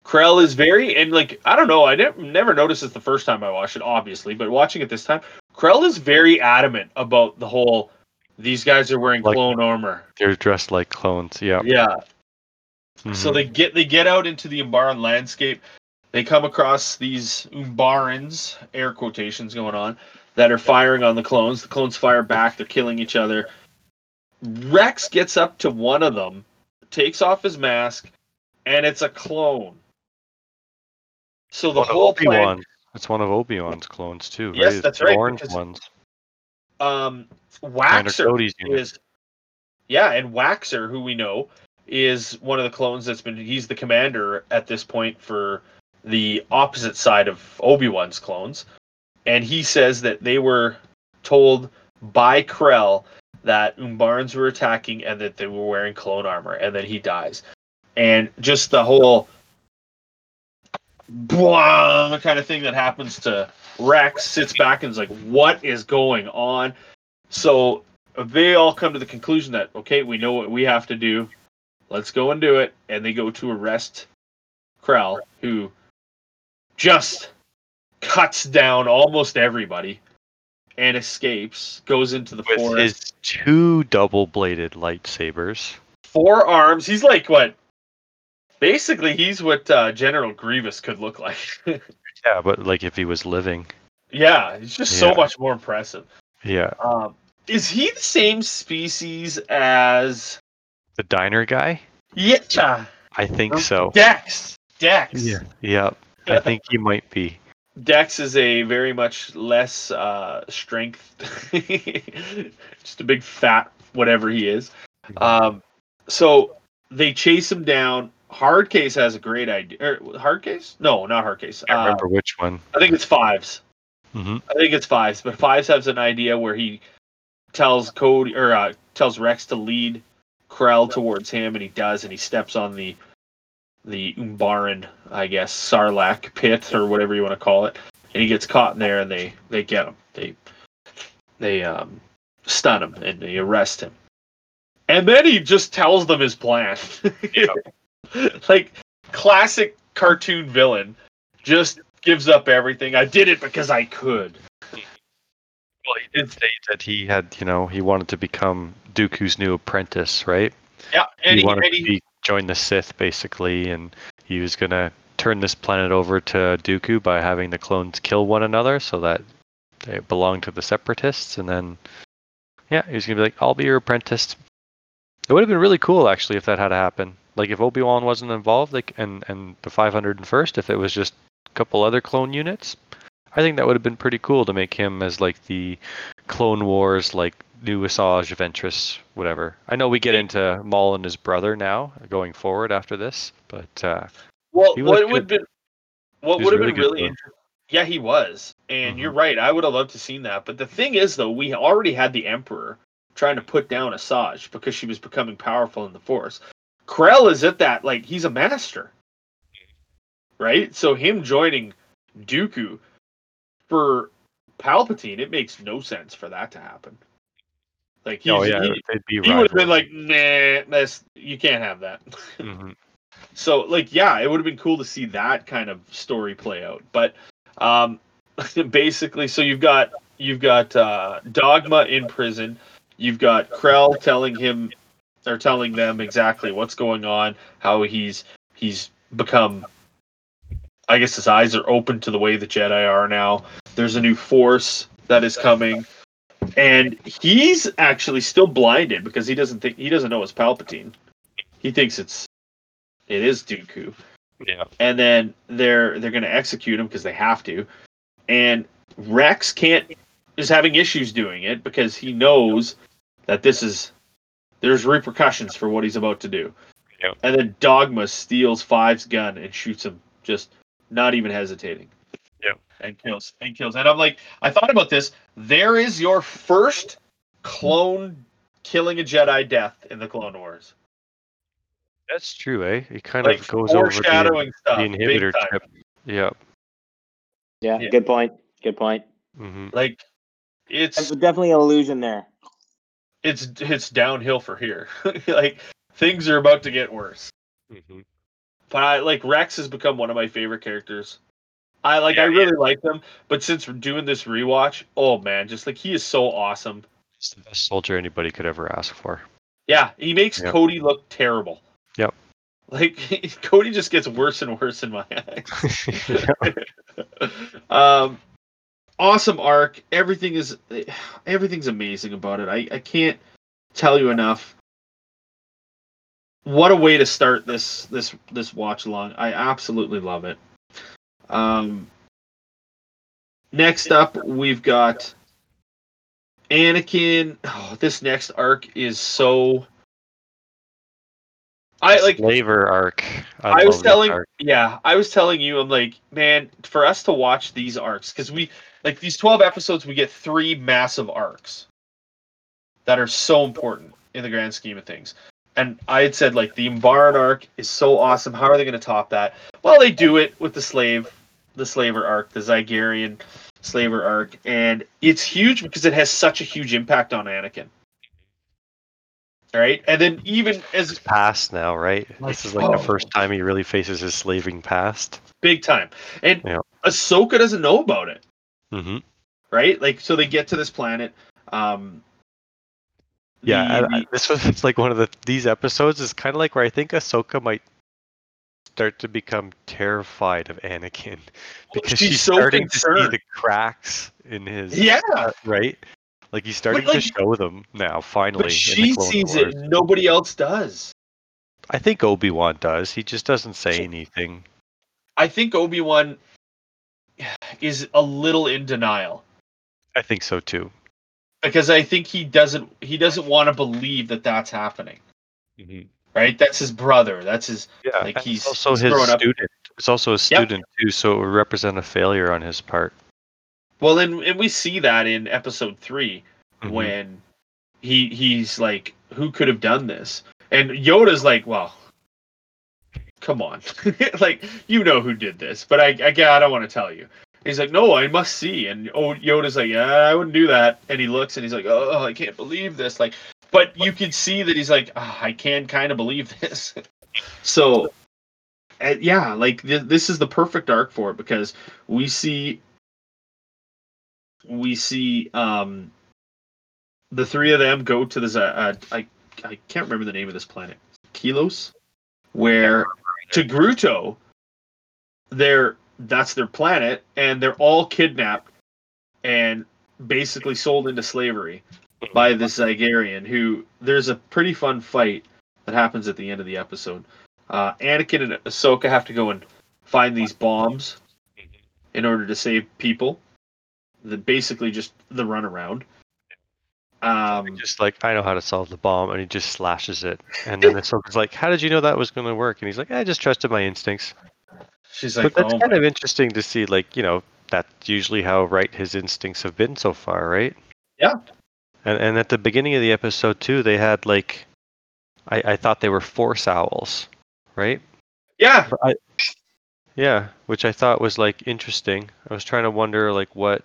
Krell is very and like I don't know. I never never noticed this the first time I watched it, obviously, but watching it this time, Krell is very adamant about the whole. These guys are wearing Like- clone armor. They're dressed like clones. Yeah. Yeah. So Mhm. they get they get out into the Umbaran landscape. They come across these Umbarans, air quotations going on, that are firing on the clones. The clones fire back. They're killing each other. Rex gets up to one of them, takes off his mask, and it's a clone. So the one whole Obi plan, Wan. It's one of Obi Wan's clones too. Yes, right? that's The right, Orange because- ones. um, Waxer is yeah, and Waxer, who we know is one of the clones that's been he's the commander at this point for the opposite side of Obi-Wan's clones. And he says that they were told by Krell that Umbarans were attacking and that they were wearing clone armor, and then he dies. And just the whole blah kind of thing that happens to Rex sits back and is like, "What is going on?" So they all come to the conclusion that okay, we know what we have to do. Let's go and do it. And they go to arrest Krell, who just cuts down almost everybody and escapes. Goes into the forest With forest. his two double-bladed lightsabers. Four arms. He's like what? Basically, he's what uh, General Grievous could look like. Yeah, but like if he was living. yeah, he's just so much more impressive. Yeah. Um, is he the same species as? The diner guy? Yeah, I think so. Dex. Dex. Yeah. Yep. I think he might be. Dex is a very much less uh, strength, just a big fat whatever he is. Um, so they chase him down. Hardcase has a great idea. Er, Hardcase? No, not Hardcase. I Uh, remember which one. I think it's Fives. hmm I think it's Fives, but Fives has an idea where he tells Cody or uh, tells Rex to lead Krell towards him, and he does, and he steps on the the Umbaran, I guess, Sarlacc pit or whatever you want to call it, and he gets caught in there, and they they get him. They they um stun him and they arrest him, and then he just tells them his plan. like classic cartoon villain, just gives up everything. I did it because I could. Well, he did say that he had, you know, he wanted to become Dooku's new apprentice, right? Yeah, and he he, wanted and to be, join the Sith, basically, and he was going to turn this planet over to Dooku by having the clones kill one another so that they belong to the Separatists, and then, yeah, he was going to be like, I'll be your apprentice. It would have been really cool, actually, if that had happened. Like, if Obi-Wan wasn't involved, like, and, and the 501st, if it was just a couple other clone units, I think that would have been pretty cool to make him as, like, the Clone Wars, like, new Asajj Ventress, whatever. I know we get into Maul and his brother now, going forward after this, but uh, well, what would been what would have really been really interesting. Yeah, he was, and Mhm. you're right. I would have loved to seen that. But the thing is, though, we already had the Emperor trying to put down Asajj because she was becoming powerful in the Force. Krell is at that like he's a master, right? So him joining Dooku for Palpatine, it makes no sense for that to happen. Like he's, oh yeah, he, he would have been like, nah, that's you can't have that. Mhm. So like yeah, it would have been cool to see that kind of story play out. But um basically so you've got you've got uh Dogma in prison, you've got Krell telling him or telling them exactly what's going on, how he's he's become I guess his eyes are open to the way the Jedi are now. There's a new force that is coming. And he's actually still blinded because he doesn't think he doesn't know it's Palpatine. He thinks it's it is Dooku. Yeah. And then they're they're gonna execute him because they have to. And Rex can't is having issues doing it because he knows that this is there's repercussions for what he's about to do. Yep. And then Dogma steals Five's gun and shoots him, just not even hesitating. Yep. And kills and kills. And I'm like, I thought about this. There is your first clone killing a Jedi death in the Clone Wars. That's true, eh? It kind Like of goes over the, foreshadowing the inhibitor time. trip. Yeah. Yeah, Yeah. good point. Good point. hmm Like There's it's definitely an illusion there. It's it's downhill for here. like things are about to get worse. hmm but I like Rex has become one of my favorite characters. I like I really like them, but since we're doing this rewatch, oh man, just like he is so awesome. He's the best soldier anybody could ever ask for. Yeah, he makes Yep. Cody look terrible. Yep. Like Cody just gets worse and worse in my eyes. um, awesome arc. Everything is everything's amazing about it. I, I can't tell you enough. What a way to start this this this watch along. I absolutely love it. Um, next up, we've got Anakin. Oh, this next arc is so. I like Slaver arc. I, I was telling, arc. yeah, I was telling you, I'm like, man, for us to watch these arcs, because we like these 12 episodes, we get three massive arcs that are so important in the grand scheme of things. And I had said, like, the Umbaran arc is so awesome. How are they going to top that? Well, they do it with the slave, the slaver arc, the Zygerian slaver arc, and it's huge because it has such a huge impact on Anakin. All right, and then even as Past now, right? Like, this is like oh. the first time he really faces his slaving past. big time, and Yeah. Ahsoka doesn't know about it. Hmm right? Like, so they get to this planet. Um, Yeah, the- I- I- this was it's like one of the these episodes is kind of like where I think Ahsoka might start to become terrified of Anakin because she's she's, so starting to see the cracks in his yeah, uh, right. Like he's starting like- to show them now. Finally, but she sees Wars. it. Nobody else does. I think Obi Wan does. He just doesn't say anything. I think Obi Wan is a little in denial I think so too. because I think he doesn't he doesn't want to believe that that's happening. Right? That's his brother. That's his. Yeah, Like, he's- also he's his growing up- student. It's also a Yep. student too, so it would represent a failure on his part. Well, and, and we see that in episode 3 Mhm. when he he's like, who could have done this? And Yoda's like, well, come on, like you know who did this, but I I, I don't want to tell you. He's like, no, I must see. And oh, Yoda's like, yeah, I wouldn't do that. And he looks and he's like, oh, I can't believe this. Like, but you can see that he's like, ah, I can kind of believe this. so, uh, yeah, like th- this is the perfect arc for it because we see we see um the three of them go to this uh, uh, I I can't remember the name of this planet Kiros where Togruta they're that's their planet and they're all kidnapped and basically sold into slavery by this Zygerian who there's a pretty fun fight that happens at the end of the episode. Uh, Anakin and Ahsoka have to go and find these bombs in order to save people. The basically just the runaround. Um, just like I know how to solve the bomb, and he just slashes it. And then Ahsoka's like, "How did you know that was going to work?" And he's like, "I just trusted my instincts." she's like, but that's oh kind my of interesting to see. Like, you know, that's usually how right his instincts have been so far, right? Yeah. And and at the beginning of the episode too, they had like, I I thought they were force owls, right? yeah, I, yeah, which I thought was like interesting. I was trying to wonder like what.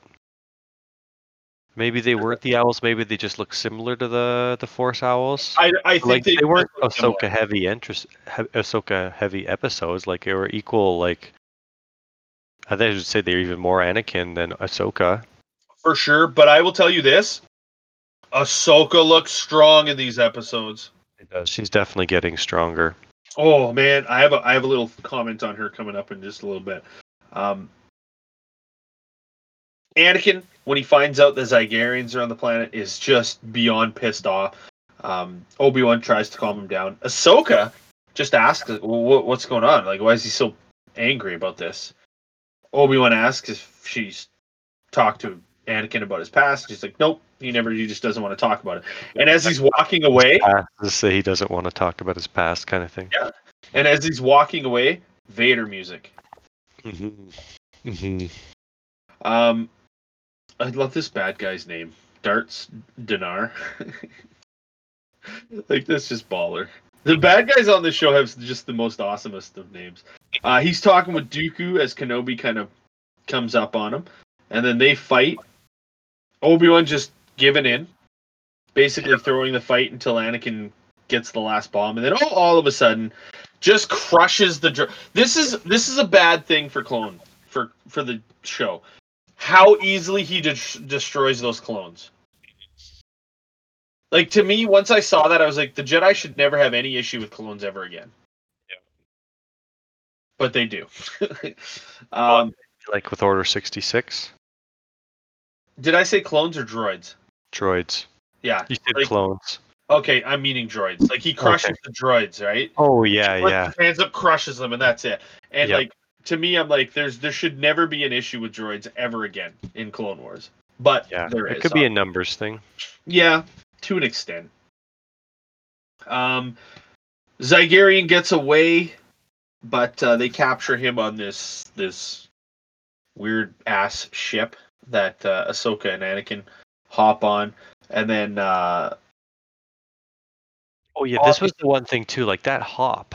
Maybe they weren't the owls. Maybe they just look similar to the the force owls. I I think like they, they, weren't similar. Ahsoka heavy interest, he, Ahsoka heavy episodes. Like they were equal. Like I think I should say they're even more Anakin than Ahsoka. for sure. But I will tell you this: Ahsoka looks strong in these episodes. She's definitely getting stronger. Oh man, I have a I have a little comment on her coming up in just a little bit. Um, Anakin, when he finds out the Zygerians are on the planet, is just beyond pissed off. Um, Obi Wan tries to calm him down. Ahsoka just asks, "What what's going on? Like, why is he so angry about this?" Obi Wan asks if she's talked to Anakin about his past. She's like, "Nope, he never. He just doesn't want to talk about it." And as he's walking away, say he doesn't want to talk about his past, kind of thing. Yeah. and as he's walking away, Vader music. Mm-hmm. hmm Um, I love this bad guy's name, Darts D'Nar. like that's just baller. The bad guys on this show have just the most awesomest of names. Uh, he's talking with Dooku as Kenobi kind of comes up on him, and then they fight. Obi Wan just giving in, basically throwing the fight until Anakin gets the last bomb, and then all, all of a sudden, just crushes the. This is this is a bad thing for clone for for the show. How easily he de- destroys those clones. Like to me, once I saw that, I was like, the Jedi should never have any issue with clones ever again. Yeah. But they do. um, Like with Order 66, did I say clones or droids? droids. Yeah. You said Like- clones. Okay, I'm meaning droids. Like he crushes Okay. the droids, right? Oh yeah, Puts yeah. hands up, crushes them, and that's it. And Yep. like to me, I'm like, there's there should never be an issue with droids ever again in Clone Wars. But Yeah, there is. it could be a numbers thing. yeah, to an extent. Um, Zygerian gets away, but uh, they capture him on this this weird ass ship that uh, Ahsoka and Anakin hop on, and then uh, Oh yeah, this was the one thing too. Like that hop,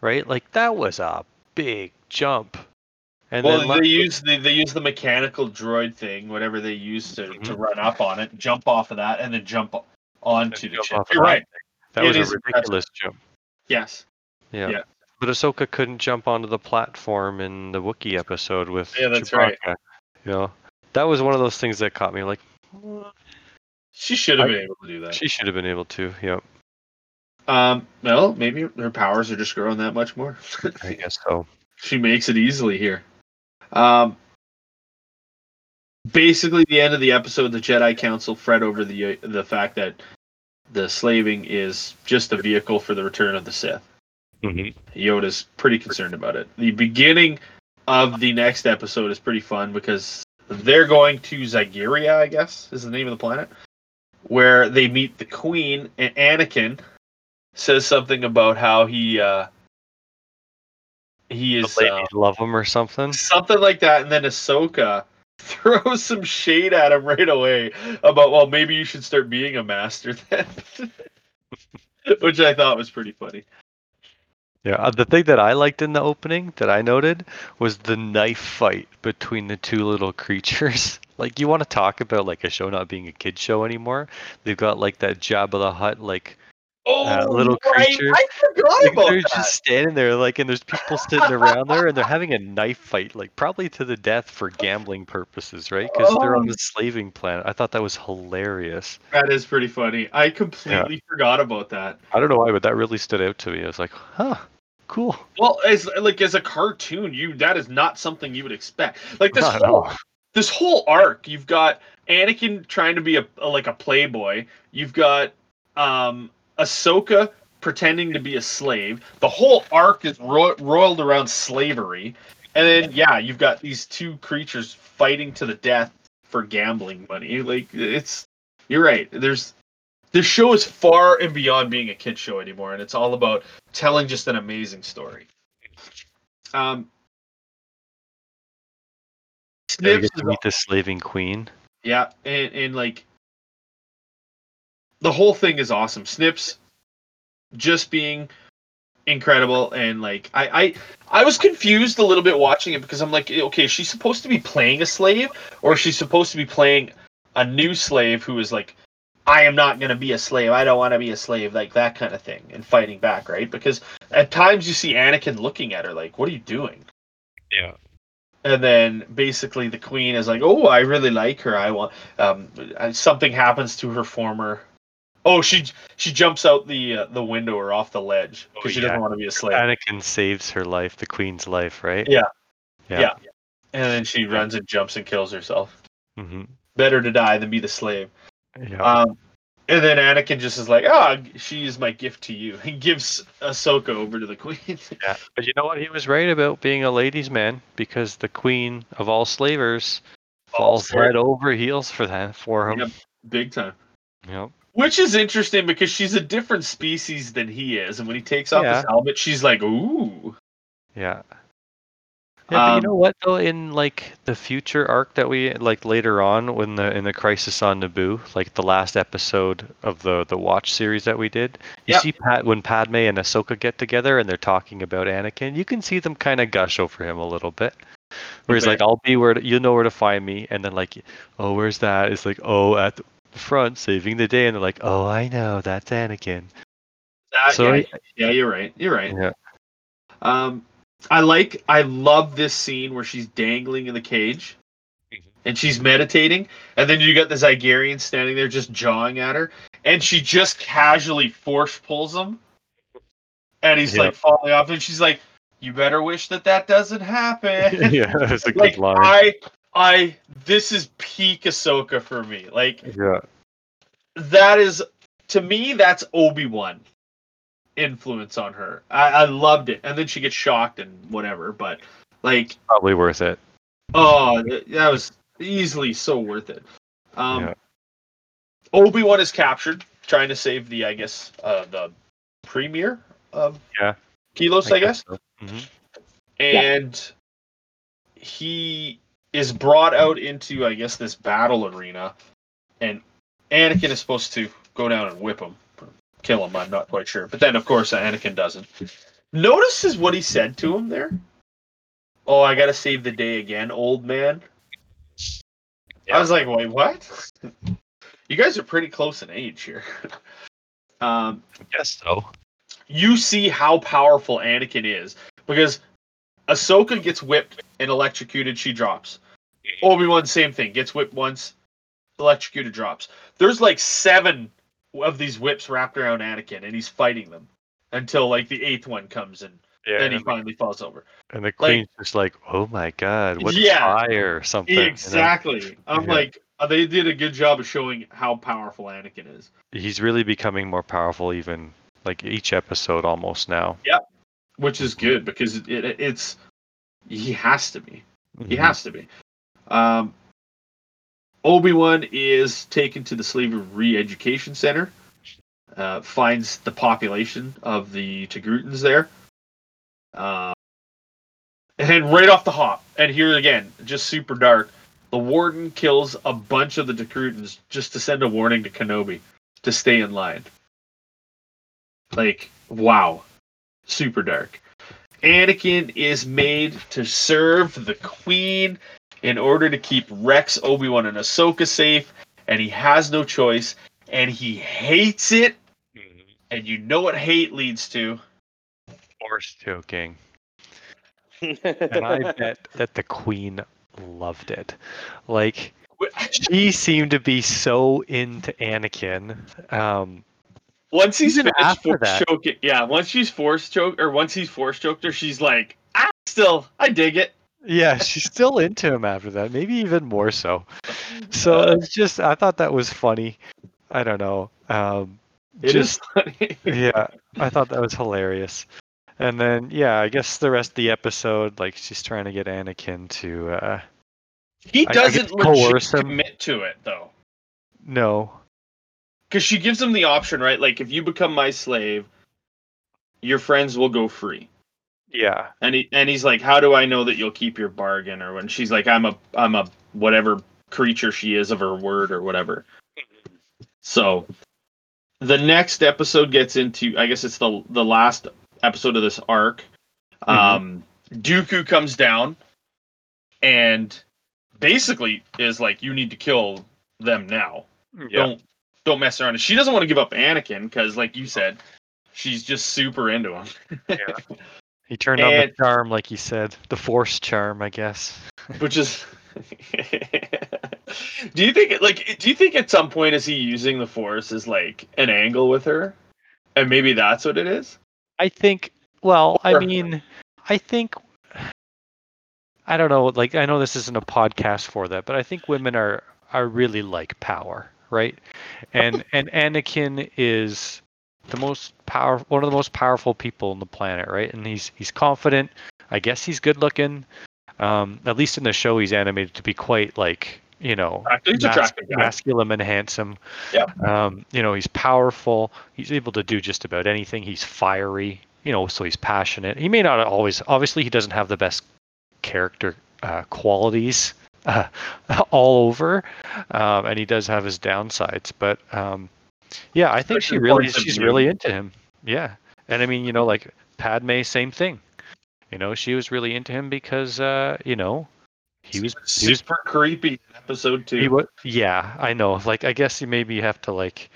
right? Like that was a big jump. And well, then they use the they use the mechanical droid thing, whatever they use to, to Mhm. run up on it, jump off of that, and then jump onto the jump ship. You're right. That It was a ridiculous jump. Yes. Yeah. Yeah. But Ahsoka couldn't jump onto the platform in the Wookiee episode with Yeah, that's Chewbacca. right. You know, that was one of those things that caught me. Like, She should have been able to do that. she should have been able to. Yep, Um, well, maybe her powers are just growing that much more. I guess so. she makes it easily here. Um, basically, the end of the episode, the Jedi Council fret over the the fact that the slaving is just a vehicle for the return of the Sith. Mm-hmm. Yoda's pretty concerned about it. The beginning of the next episode is pretty fun because they're going to Zygeria, I guess is the name of the planet, where they meet the Queen and Anakin says something about how he uh he is the uh, love him or something. something like that, and then Ahsoka throws some shade at him right away about well maybe you should start being a master then, which I thought was pretty funny. Yeah, uh, the thing that I liked in the opening that I noted was the knife fight between the two little creatures. Like you want to talk about like a show not being a kid show anymore? They've got like that Jabba the Hutt like Oh, little right, creature. I forgot Like, about they're that. just standing there, like, and there's people sitting around there, and they're having a knife fight, like, probably to the death for gambling purposes, right? Because they're on Oh. the slaving planet. I thought that was hilarious. That is pretty funny. I completely forgot about that. I don't know why, but that really stood out to me. I was like, huh, cool. Well, as like as a cartoon, you that is not something you would expect. Like this Not whole this whole arc, you've got Anakin trying to be a, a- like a playboy. You've got um Ahsoka pretending to be a slave. The whole arc is ro- roiled around slavery. And then yeah, you've got these two creatures fighting to the death for gambling money. Like it's you're right. There's this show is far and beyond being a kid show anymore, and it's all about telling just an amazing story. Um, Yeah, you Snips get to meet the slaving queen. yeah, and and like the whole thing is awesome. Snips just being incredible and like I I I was confused a little bit watching it because I'm like okay, she's supposed to be playing a slave or she's supposed to be playing a new slave who is like I am not going to be a slave. I don't want to be a slave like that kind of thing and fighting back, right? Because at times you see Anakin looking at her like what are you doing? Yeah. and then basically the queen is like, "Oh, I really like her. I want." Um, something happens to her former. Oh, she she jumps out the uh, the window or off the ledge because Oh, she yeah. doesn't want to be a slave. Anakin saves her life, the queen's life, right? Yeah. Yeah. Yeah. And then she runs and jumps and kills herself. hmm Better to die than be the slave. yeah. Um, and then Anakin just is like, "Ah, she is my gift to you." He gives Ahsoka over to the queen. Yeah, but you know what? He was right about being a ladies' man because the queen of all slavers falls head over heels for that for him. Yep. Big time. Yep. Which is interesting because she's a different species than he is, and when he takes off Yeah. his helmet, she's like, "Ooh." Yeah. Yeah, but you Um, know what though? In like the future arc that we like later on, when the in the Crisis on Naboo, like the last episode of the the Watch series that we did, you Yep. see Pat when Padme and Ahsoka get together and they're talking about Anakin. You can see them kind of gush over him a little bit. Where he's Okay. like, "I'll be where to, you know where to find me," and then like, "Oh, where's that?" It's like, "Oh, at the front, saving the day," and they're like, "Oh, I know, that's Anakin." That- So- yeah, yeah, you're right. You're right. Yeah. Um, I like, I love this scene where she's dangling in the cage, Mhm. and she's meditating, and then you got the Zygerian standing there just jawing at her, and she just casually force pulls him, and he's Yeah. like falling off, and she's like, "You better wish that that doesn't happen." yeah, that's a good like line. I, I, this is peak Ahsoka for me. Like yeah. that is to me that's obi-wan influence on her I, I loved it and then she gets shocked and whatever but like Probably worth it. oh that was easily so worth it um Yeah. obi-wan is captured trying to save the i guess uh the premier of Yeah. Kiros i, guess so. Mhm. and he is brought out into i guess this battle arena and anakin is supposed to go down and whip him kill him i'm not quite sure. But then of course anakin doesn't. Notices what he said to him there? Oh i gotta save the day again old man. I was like wait what? You guys are pretty close in age here. Um I guess so. you see how powerful Anakin is because Ahsoka gets whipped and electrocuted, she drops. Obi Wan, same thing, gets whipped once, electrocuted, drops. There's like seven of these whips wrapped around Anakin, and he's fighting them until like the eighth one comes and Yeah. then he and, finally falls over. and the queen's just like, oh my god, what Yeah. fire or something. you know? exactly. I'm Yeah. like, uh, they did a good job of showing how powerful Anakin is, He's really becoming more powerful, even like each episode almost now. Yeah, which is good because it, it, it's he has to be. He Mhm. has to be. Um, Obi Wan is taken to the Slavery Re-Education Center. Uh, finds the population of the Togrutans there. Uh, and right off the hop, and here again, just super dark. The Warden kills a bunch of the Togrutans just to send a warning to Kenobi to stay in line. Like, wow, super dark. Anakin is made to serve the Queen in order to keep Rex, Obi Wan, and Ahsoka safe, and he has no choice, and he hates it, Mhm. and you know what hate leads to. Force choking. And I bet that the queen loved it. Like she seemed to be so into Anakin. Um, Once he's Even finished after force that- choking, yeah. Once she's force choked, or once he's force choked her, she's like, ah, still, I dig it. Yeah, she's still into him after that. Maybe even more so. So it's just I thought that was funny. I don't know. Um, It just funny. yeah, I thought that was hilarious. And then yeah, I guess the rest of the episode, like she's trying to get Anakin to uh He I- I doesn't guess legit coerce him. commit to it though. no. because she gives him the option, right? Like, if you become my slave, your friends will go free. Yeah. And he and he's like, "How do I know that you'll keep your bargain?" Or when she's like, "I'm a I'm a whatever creature she is of her word or whatever." So, the next episode gets into, I guess it's the the last episode of this arc. Um, Dooku comes down, and basically is like, "You need to kill them now." Yeah. don't don't mess around. And she doesn't want to give up Anakin because, like you said, she's just super into him. He turned on the charm, like he said, the force charm, I guess. Which is, do you think like do you think at some point is he using the Force as like an angle with her, and maybe that's what it is? I think. Well, I mean, I think. I don't know. Like, I know this isn't a podcast for that, but I think women are are really like power, right? And and Anakin is the most powerful, one of the most powerful people on the planet, right? And he's he's confident. I guess he's good looking. Um, at least in the show, he's animated to be quite like you know mas- masculine and handsome. Yeah. Um, you know, he's powerful. He's able to do just about anything. He's fiery. You know, so he's passionate. He may not always. Obviously, he doesn't have the best character uh, qualities uh, all over, um, and he does have his downsides. But um, yeah, I think she really she's really into him. Yeah, and I mean, you know, like Padme, same thing. You know, she was really into him because uh, you know he was he was super creepy in episode two. he was, yeah, I know. Like, I guess you maybe have to like,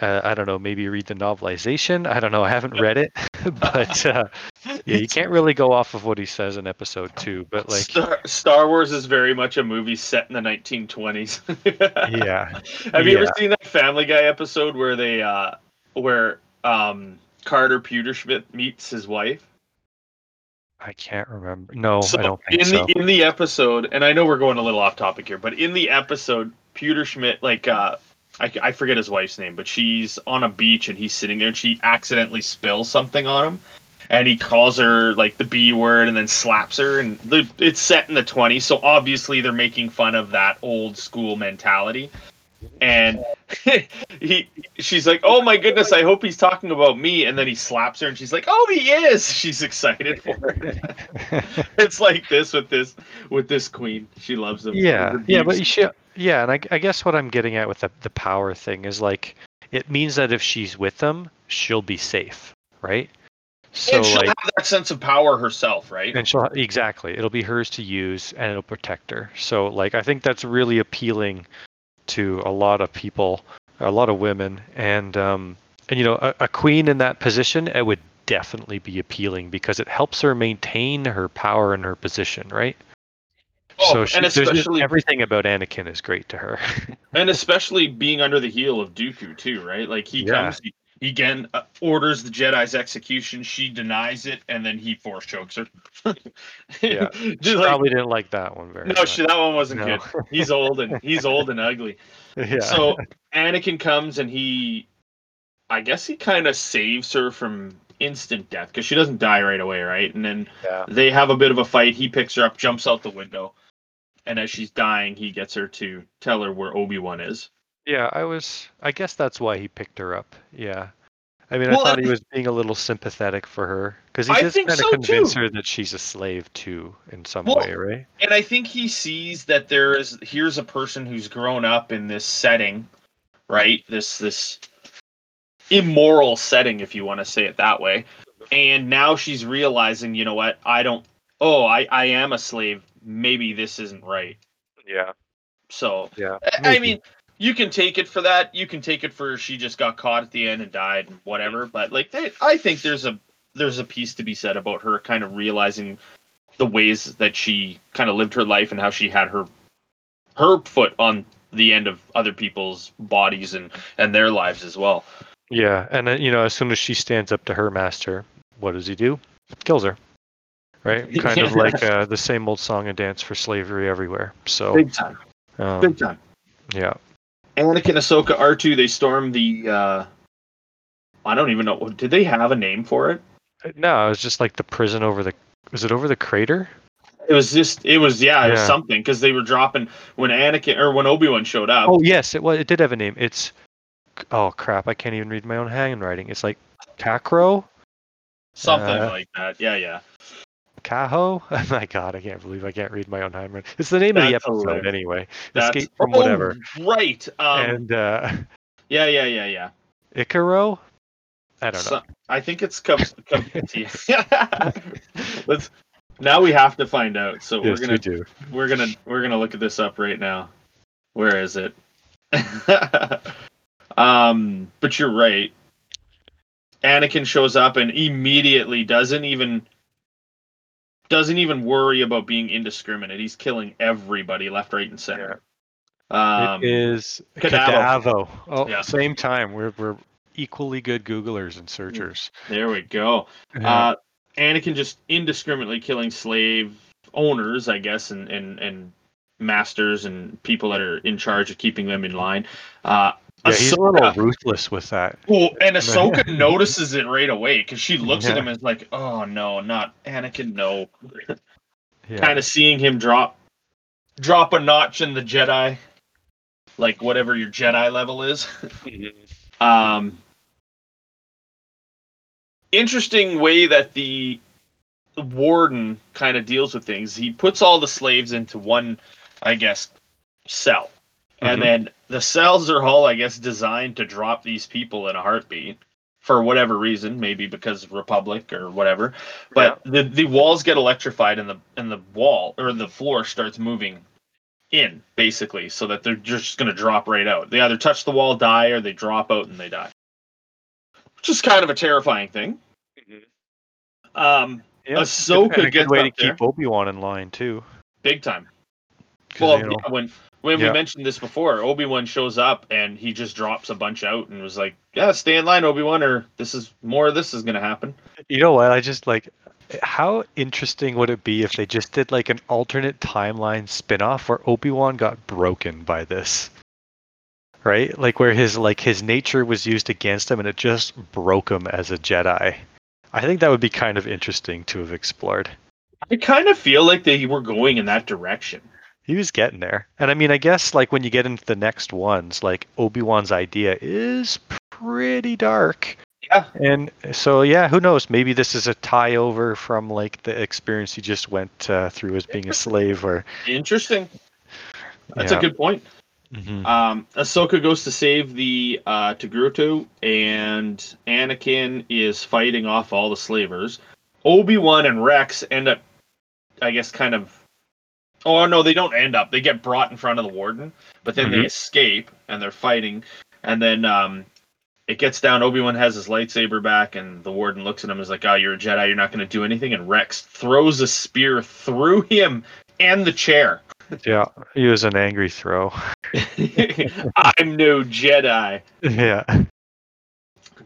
Uh, I don't know, maybe read the novelization. I don't know. I haven't read it, but uh, yeah, you can't really go off of what he says in episode two. But like, Star, Star Wars is very much a movie set in the 1920s. yeah, Have you ever seen that Family Guy episode where they uh where um Carter Pewterschmidt meets his wife? I can't remember. No, so I don't think in so. the in the episode, and I know we're going a little off topic here, but in the episode, Pewterschmidt like uh I, I forget his wife's name, but she's on a beach and he's sitting there and she accidentally spills something on him. And he calls her like the B word and then slaps her. And the, it's set in the 20s, so obviously they're making fun of that old school mentality. And he, she's like, "Oh my goodness, I hope he's talking about me." And then he slaps her, and she's like, "Oh, he is." She's excited for it. it's like this with this with this queen. She loves him. yeah, yeah, but beefs. Yeah, and I, I guess what I'm getting at with the the power thing is like, it means that if she's with them, she'll be safe, right? So and she'll like, have that sense of power herself, right? and she'll exactly, it'll be hers to use, and it'll protect her. So like, I think that's really appealing to a lot of people, a lot of women, and um, and you know, a, a queen in that position, it would definitely be appealing because it helps her maintain her power and her position, right? Oh, so she, and especially everything about Anakin is great to her. and especially being under the heel of Dooku too, right? Like he Yeah. comes, he, he again uh, orders the Jedi's execution. She denies it, and then he force chokes her. Yeah. Just She like- probably didn't like that one very much. no, much. she, that one wasn't No. good. He's old and he's old and ugly. yeah. So Anakin comes and he, I guess he kind of saves her from instant death because she doesn't die right away, right? And then yeah. they have a bit of a fight. He picks her up, jumps out the window, and as she's dying, he gets her to tell her where Obi Wan is. Yeah, I was. I guess that's why he picked her up. Yeah. I mean, Well, I thought and- he was being a little sympathetic for her because he I think kind of so, convince too. her that she's a slave too, in some Well, way, right? And I think he sees that there is here's a person who's grown up in this setting, right? This this immoral setting, if you want to say it that way. And now she's realizing, you know what? I don't. Oh, I I am a slave. Maybe this isn't right. Yeah. So Yeah. I- I mean, you can take it for that. You can take it for she just got caught at the end and died and whatever. But like, they, I think there's a there's a piece to be said about her kind of realizing the ways that she kind of lived her life and how she had her her foot on the end of other people's bodies and and their lives as well. Yeah, and uh, you know, as soon as she stands up to her master, what does he do? Kills her. Right? Kind of like uh, the same old song and dance for slavery everywhere. So, Big time, um, big time. yeah. Anakin, Ahsoka, R two. They storm the. uh I don't even know. Did they have a name for it? No, it was just like the prison over the. Was it over the crater? It was just. It was yeah. It was something because they were dropping when Anakin or when Obi Wan showed up. Oh yes, it was. It did have a name. It's. Oh crap! I can't even read my own handwriting. It's like Kakro, something uh, like that. Yeah, yeah. Kaho. Oh my god! I can't believe I can't read my own handwriting. It's the name of the episode hilarious. anyway. That's- Escape from oh, whatever. Right. Um, and uh, yeah, yeah, yeah, yeah. Icaro. I don't know. So- I think it's com- com- Let's. Now we have to find out. So yes, we're gonna we do. we're gonna we're gonna look at this up right now. Where is it? um, but you're right. Anakin shows up and immediately doesn't even doesn't even worry about being indiscriminate. He's killing everybody left, right, and center. Um, it is Kadavo. Kadavo. Oh, Yeah. same time. We're we're equally good Googlers and searchers. there we go. Uh, Anakin just indiscriminately killing slave owners, I guess, and, and, and masters and people that are in charge of keeping them in line. Uh, yeah, he's a little Ahsoka- ruthless with that. Well, and Ahsoka notices it right away because she looks at him and is like, "Oh no, not Anakin, no." Yeah. Kind of seeing him drop, drop a notch in the Jedi, like whatever your Jedi level is. Um, interesting way that the warden kind of deals with things. He puts all the slaves into one, I guess, cell, And then the cells are all, I guess, designed to drop these people in a heartbeat for whatever reason, maybe because of Republic or whatever. But the the walls get electrified, and the and the wall or the floor starts moving in basically, so that they're just going to drop right out. They either touch the wall, die, or they drop out and they die. Which is kind of a terrifying thing. Um, Yeah, Ahsoka and a good gets way to there. keep Obi Wan in line too. big time. Well, you know, yeah, when when Yeah. we mentioned this before, Obi Wan shows up and he just drops a bunch out and was like, "Yeah, stay in line, Obi Wan, or this is more of this is going to happen." You know what? I just like how interesting would it be if they just did like an alternate timeline spin-off where Obi-Wan got broken by this? Right? Like where his like his nature was used against him and it just broke him as a Jedi. I think that would be kind of interesting to have explored. I kind of feel like they were going in that direction. He was getting there. And I mean, I guess like when you get into the next ones, like Obi-Wan's idea is pretty dark. Yeah. And so yeah, who knows? Maybe this is a tie over from like the experience he just went uh, through as being a slave or Interesting. That's Yeah. a good point. Mhm. Um, Ahsoka goes to save the uh, Togruta, and Anakin is fighting off all the slavers. Obi Wan and Rex end up, I guess, kind of. Oh no, they don't end up. They get brought in front of the warden, but then they Mhm. escape and they're fighting, and then um, it gets down. Obi Wan has his lightsaber back, and the warden looks at him and is like, "Oh, you're a Jedi. You're not going to do anything." And Rex throws a spear through him and the chair. Yeah, he was an angry throw. I'm no Jedi. yeah.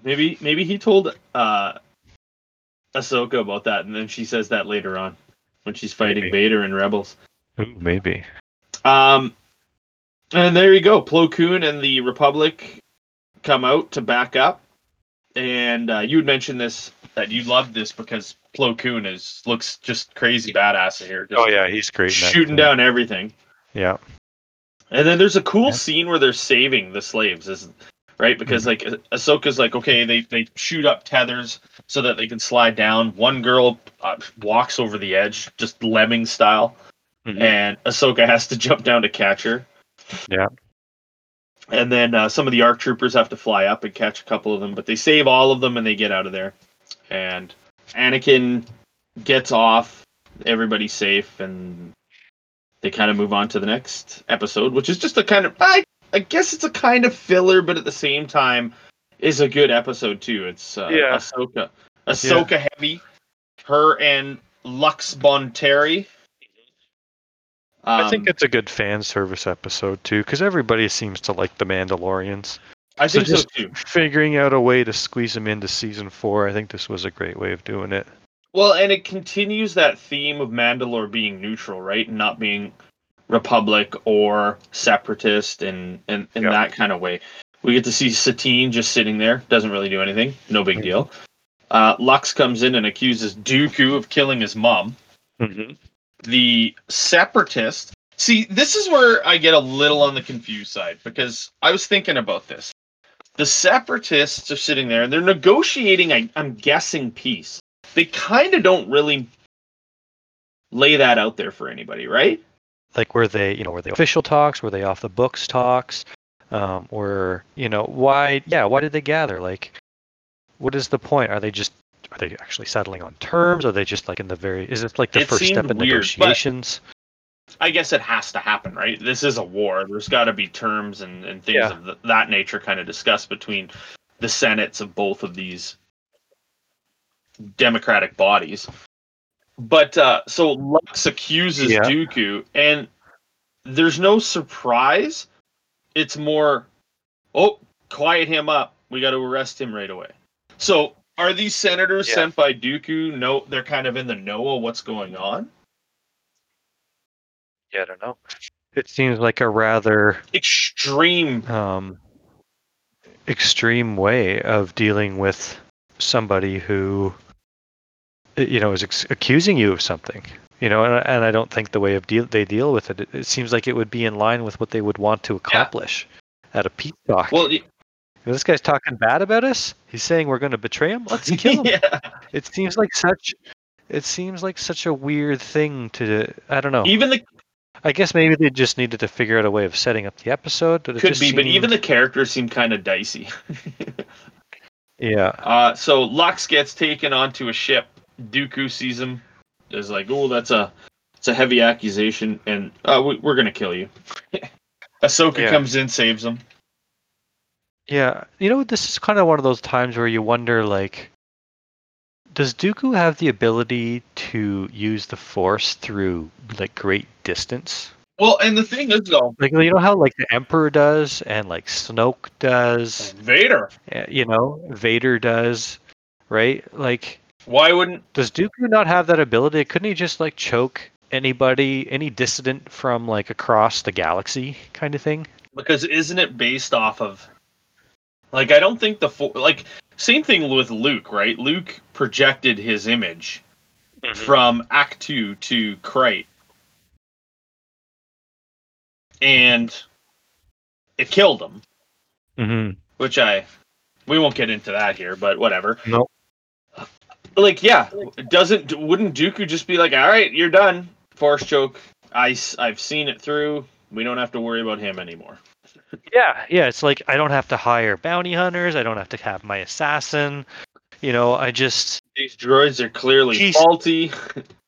Maybe maybe he told uh Ahsoka about that, and then she says that later on when she's fighting Maybe. Vader in Rebels. Ooh, maybe. Um, and there you go. Plo Koon and the Republic come out to back up, and uh, you had mentioned this that you loved this because Plo Koon is looks just crazy badass here. Just Oh yeah, he's crazy. shooting down everything. Yeah. And then there's a cool Yeah. scene where they're saving the slaves, is right? Because like Ah- Ahsoka's like, okay, they they shoot up tethers so that they can slide down. One girl uh, walks over the edge, just lemming style, Mhm. and Ahsoka has to jump down to catch her. Yeah. And then uh, some of the ARC troopers have to fly up and catch a couple of them, but they save all of them and they get out of there. And Anakin gets off. Everybody's safe, and they kind of move on to the next episode, which is just a kind of I I guess it's a kind of filler, but at the same time is a good episode too. It's uh, Yeah. Ahsoka, Ahsoka heavy, her and Lux Bonteri. I think Um, it's a good fan service episode too, because everybody seems to like the Mandalorians. I so think so too. Figuring out a way to squeeze them into season four, I think this was a great way of doing it. Well, and it continues that theme of Mandalore being neutral, right, and not being Republic or separatist, and and in Yeah. that kind of way. We get to see Satine just sitting there, doesn't really do anything, no big deal. Uh, Lux comes in and accuses Dooku of killing his mom. Mm-hmm. The separatist. See, this is where I get a little on the confused side because I was thinking about this. The separatists are sitting there and they're negotiating, I, I'm guessing, peace. They kind of don't really lay that out there for anybody, right? Like were they, you know, were they official talks? Were they off the books talks? Um, or you know, why? Yeah, why did they gather? Like, what is the point? Are they just are they actually settling on terms? Are they just like in the very? Is it like the It first step seemed in weird, but- negotiations? I guess it has to happen, right? This is a war. There's got to be terms and, and things Yeah. of th- that nature kind of discussed between the senates of both of these democratic bodies. But uh, so Lux accuses Yeah. Dooku, and there's no surprise. It's more, oh, quiet him up. We got to arrest him right away. So are these senators Yeah. sent by Dooku? No, they're kind of in the know of what's going on. Yeah, I don't know. It seems like a rather Extreme um, extreme way of dealing with somebody who you know is ex- accusing you of something you know and, I- and i don't think the way of deal they deal with it, it it seems like it would be in line with what they would want to accomplish at a peace talk Well, y- this guy's talking bad about us he's saying we're going to betray him let's kill him yeah. it seems like such it seems like such a weird thing to i don't know Even the i guess maybe they just needed to figure out a way of setting up the episode could be, but even the characters seem kind of dicey. yeah Uh, so Lux gets taken onto a ship. Dooku sees him, is like, "Oh, that's a, It's a heavy accusation, and uh, we, we're gonna kill you. Ahsoka Yeah. comes in, saves him. Yeah, you know, this is kind of one of those times where you wonder, like, does Dooku have the ability to use the Force through like great distance? Well, and the thing is, though, Like, you know how like the Emperor does, and like Snoke does, Vader. you know, Vader does, right? Like, Why wouldn't? does Dooku not have that ability? Couldn't he just like choke anybody, any dissident from like across the galaxy, kind of thing? Because isn't it based off of? Like, I don't think the fo- like same thing with Luke, right? Luke projected his image from Ahch-To to Crait, and it killed him. Mm-hmm. Which I, we won't get into that here, but whatever. Nope. Like, yeah, doesn't wouldn't Dooku just be like, all right, you're done, force choke. i've seen it through. We don't have to worry about him anymore. Yeah, yeah. It's like I don't have to hire bounty hunters. I don't have to have my assassin. You know, I just These droids are clearly Jeez. faulty.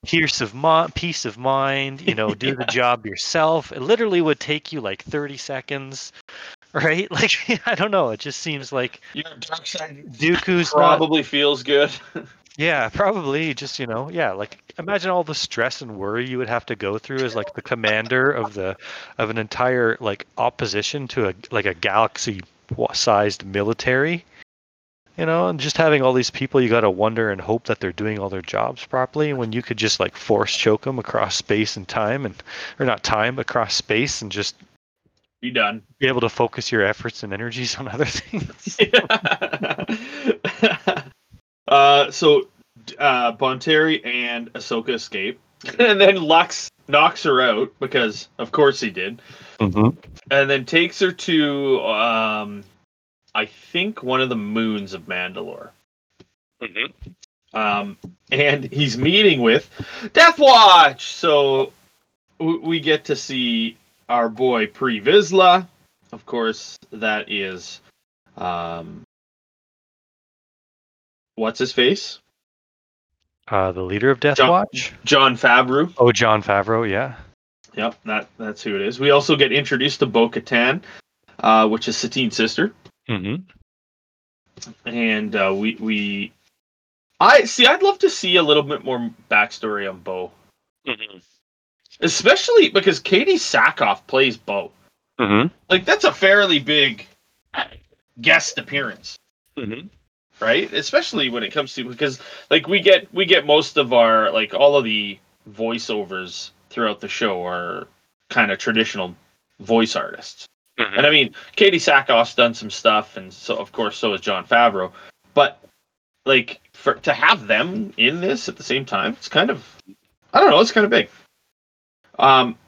peace of mi- peace of mind. You know, do the job yourself. It literally would take you like thirty seconds, right? Like I don't know. It just seems like Your dark side Dooku's not. probably feels good. Yeah, probably just you know, yeah. Like imagine all the stress and worry you would have to go through as like the commander of the of an entire like opposition to a like a galaxy sized military. You know, and just having all these people, you got to wonder and hope that they're doing all their jobs properly. When you could just like force choke them across space and time, and or not time across space, and just Be done. be able to focus your efforts and energies on other things. uh, so uh, Bonteri and Ahsoka escape, and then Lux knocks her out because, of course, he did, mm-hmm. and then takes her to, um, I think, one of the moons of Mandalore. Um, and he's meeting with Death Watch. So w- we get to see our boy Pre Vizsla. Of course, that is, um, what's his face? Uh, the leader of Death John- Watch. Jon Favreau. Oh, Jon Favreau. Yeah. Yep, that that's who it is. We also get introduced to Bo Katan, uh, which is Satine's sister, Mm-hmm. and uh, we we. I see. I'd love to see a little bit more backstory on Bo, Mm-hmm. especially because Katee Sackhoff plays Bo. Mm-hmm. Like that's a fairly big guest appearance, Mm-hmm. Right? Especially when it comes to because like we get we get most of our like all of the voiceovers throughout the show are kind of traditional voice artists. Mm-hmm. And I mean, Katee Sackhoff's done some stuff, and so of course so is Jon Favreau. But like for to have them in this at the same time, it's kind of I don't know, it's kind of big. Um,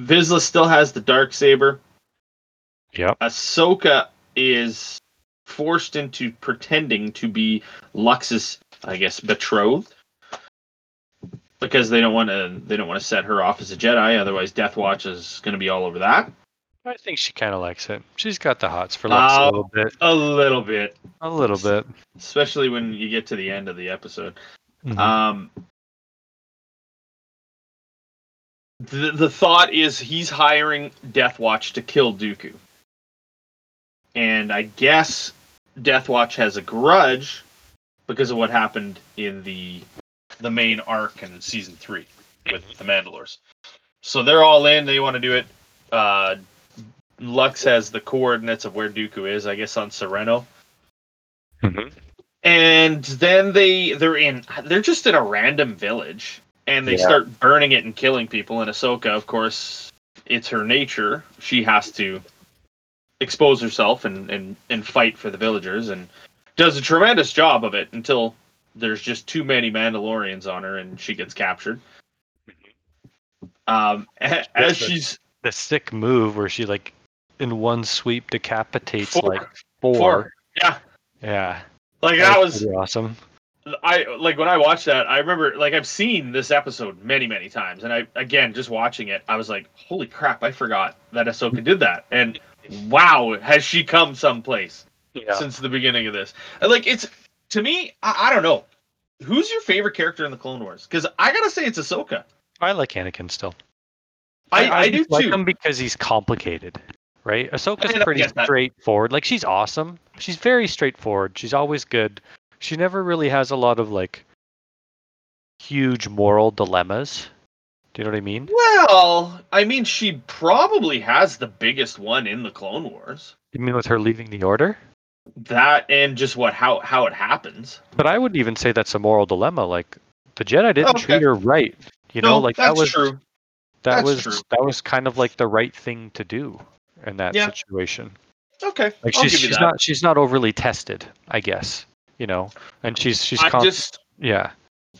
Vizsla still has the dark saber. Yep. Ahsoka is forced into pretending to be Lux's, I guess, betrothed, because they don't want to. They don't want to set her off as a Jedi. Otherwise, Death Watch is going to be all over that. I think she kind of likes it. She's got the hots for Lux Oh. a little bit. A little bit, A little bit. especially when you get to the end of the episode. Mhm. Um, the the thought is he's hiring Death Watch to kill Dooku, and I guess Death Watch has a grudge because of what happened in the the main arc in season three with the Mandalores. So they're all in. They want to do it. Uh, Lux has the coordinates of where Dooku is. I guess on Serenno Mhm. and then they they're in they're just in a random village and they Yeah. start burning it and killing people and Ahsoka of course it's her nature she has to expose herself and and and fight for the villagers and does a tremendous job of it until there's just too many Mandalorians on her and she gets captured um as the- she's The sick move where she like in one sweep decapitates Four. like four. Four. yeah Yeah. like that was pretty awesome. I like when I watched that. I remember like I've seen this episode many, many times, and I again just watching it, I was like, "Holy crap! I forgot that Ahsoka did that." And wow, has she come someplace Yeah. since the beginning of this? Uh, like it's to me, I, I don't know. Who's your favorite character in the Clone Wars? Because I gotta say it's Ahsoka. I like Anakin still. I, I, do like too. him because he's complicated, right? Ahsoka's uh, pretty straightforward. Like she's awesome. She's very straightforward. She's always good. She never really has a lot of like huge moral dilemmas. Do you know what I mean? Well, I mean, she probably has the biggest one in the Clone Wars. You mean with her leaving the order? That and just what how how it happens. But I wouldn't even say that's a moral dilemma. Like the Jedi didn't Okay. treat her right. You know, like that was true. that That's was true. that was kind of like the right thing to do in that Yeah. situation. Okay, Like I'll she's give you she's not she's not overly tested, I guess. You know, and she's she's I con- just yeah.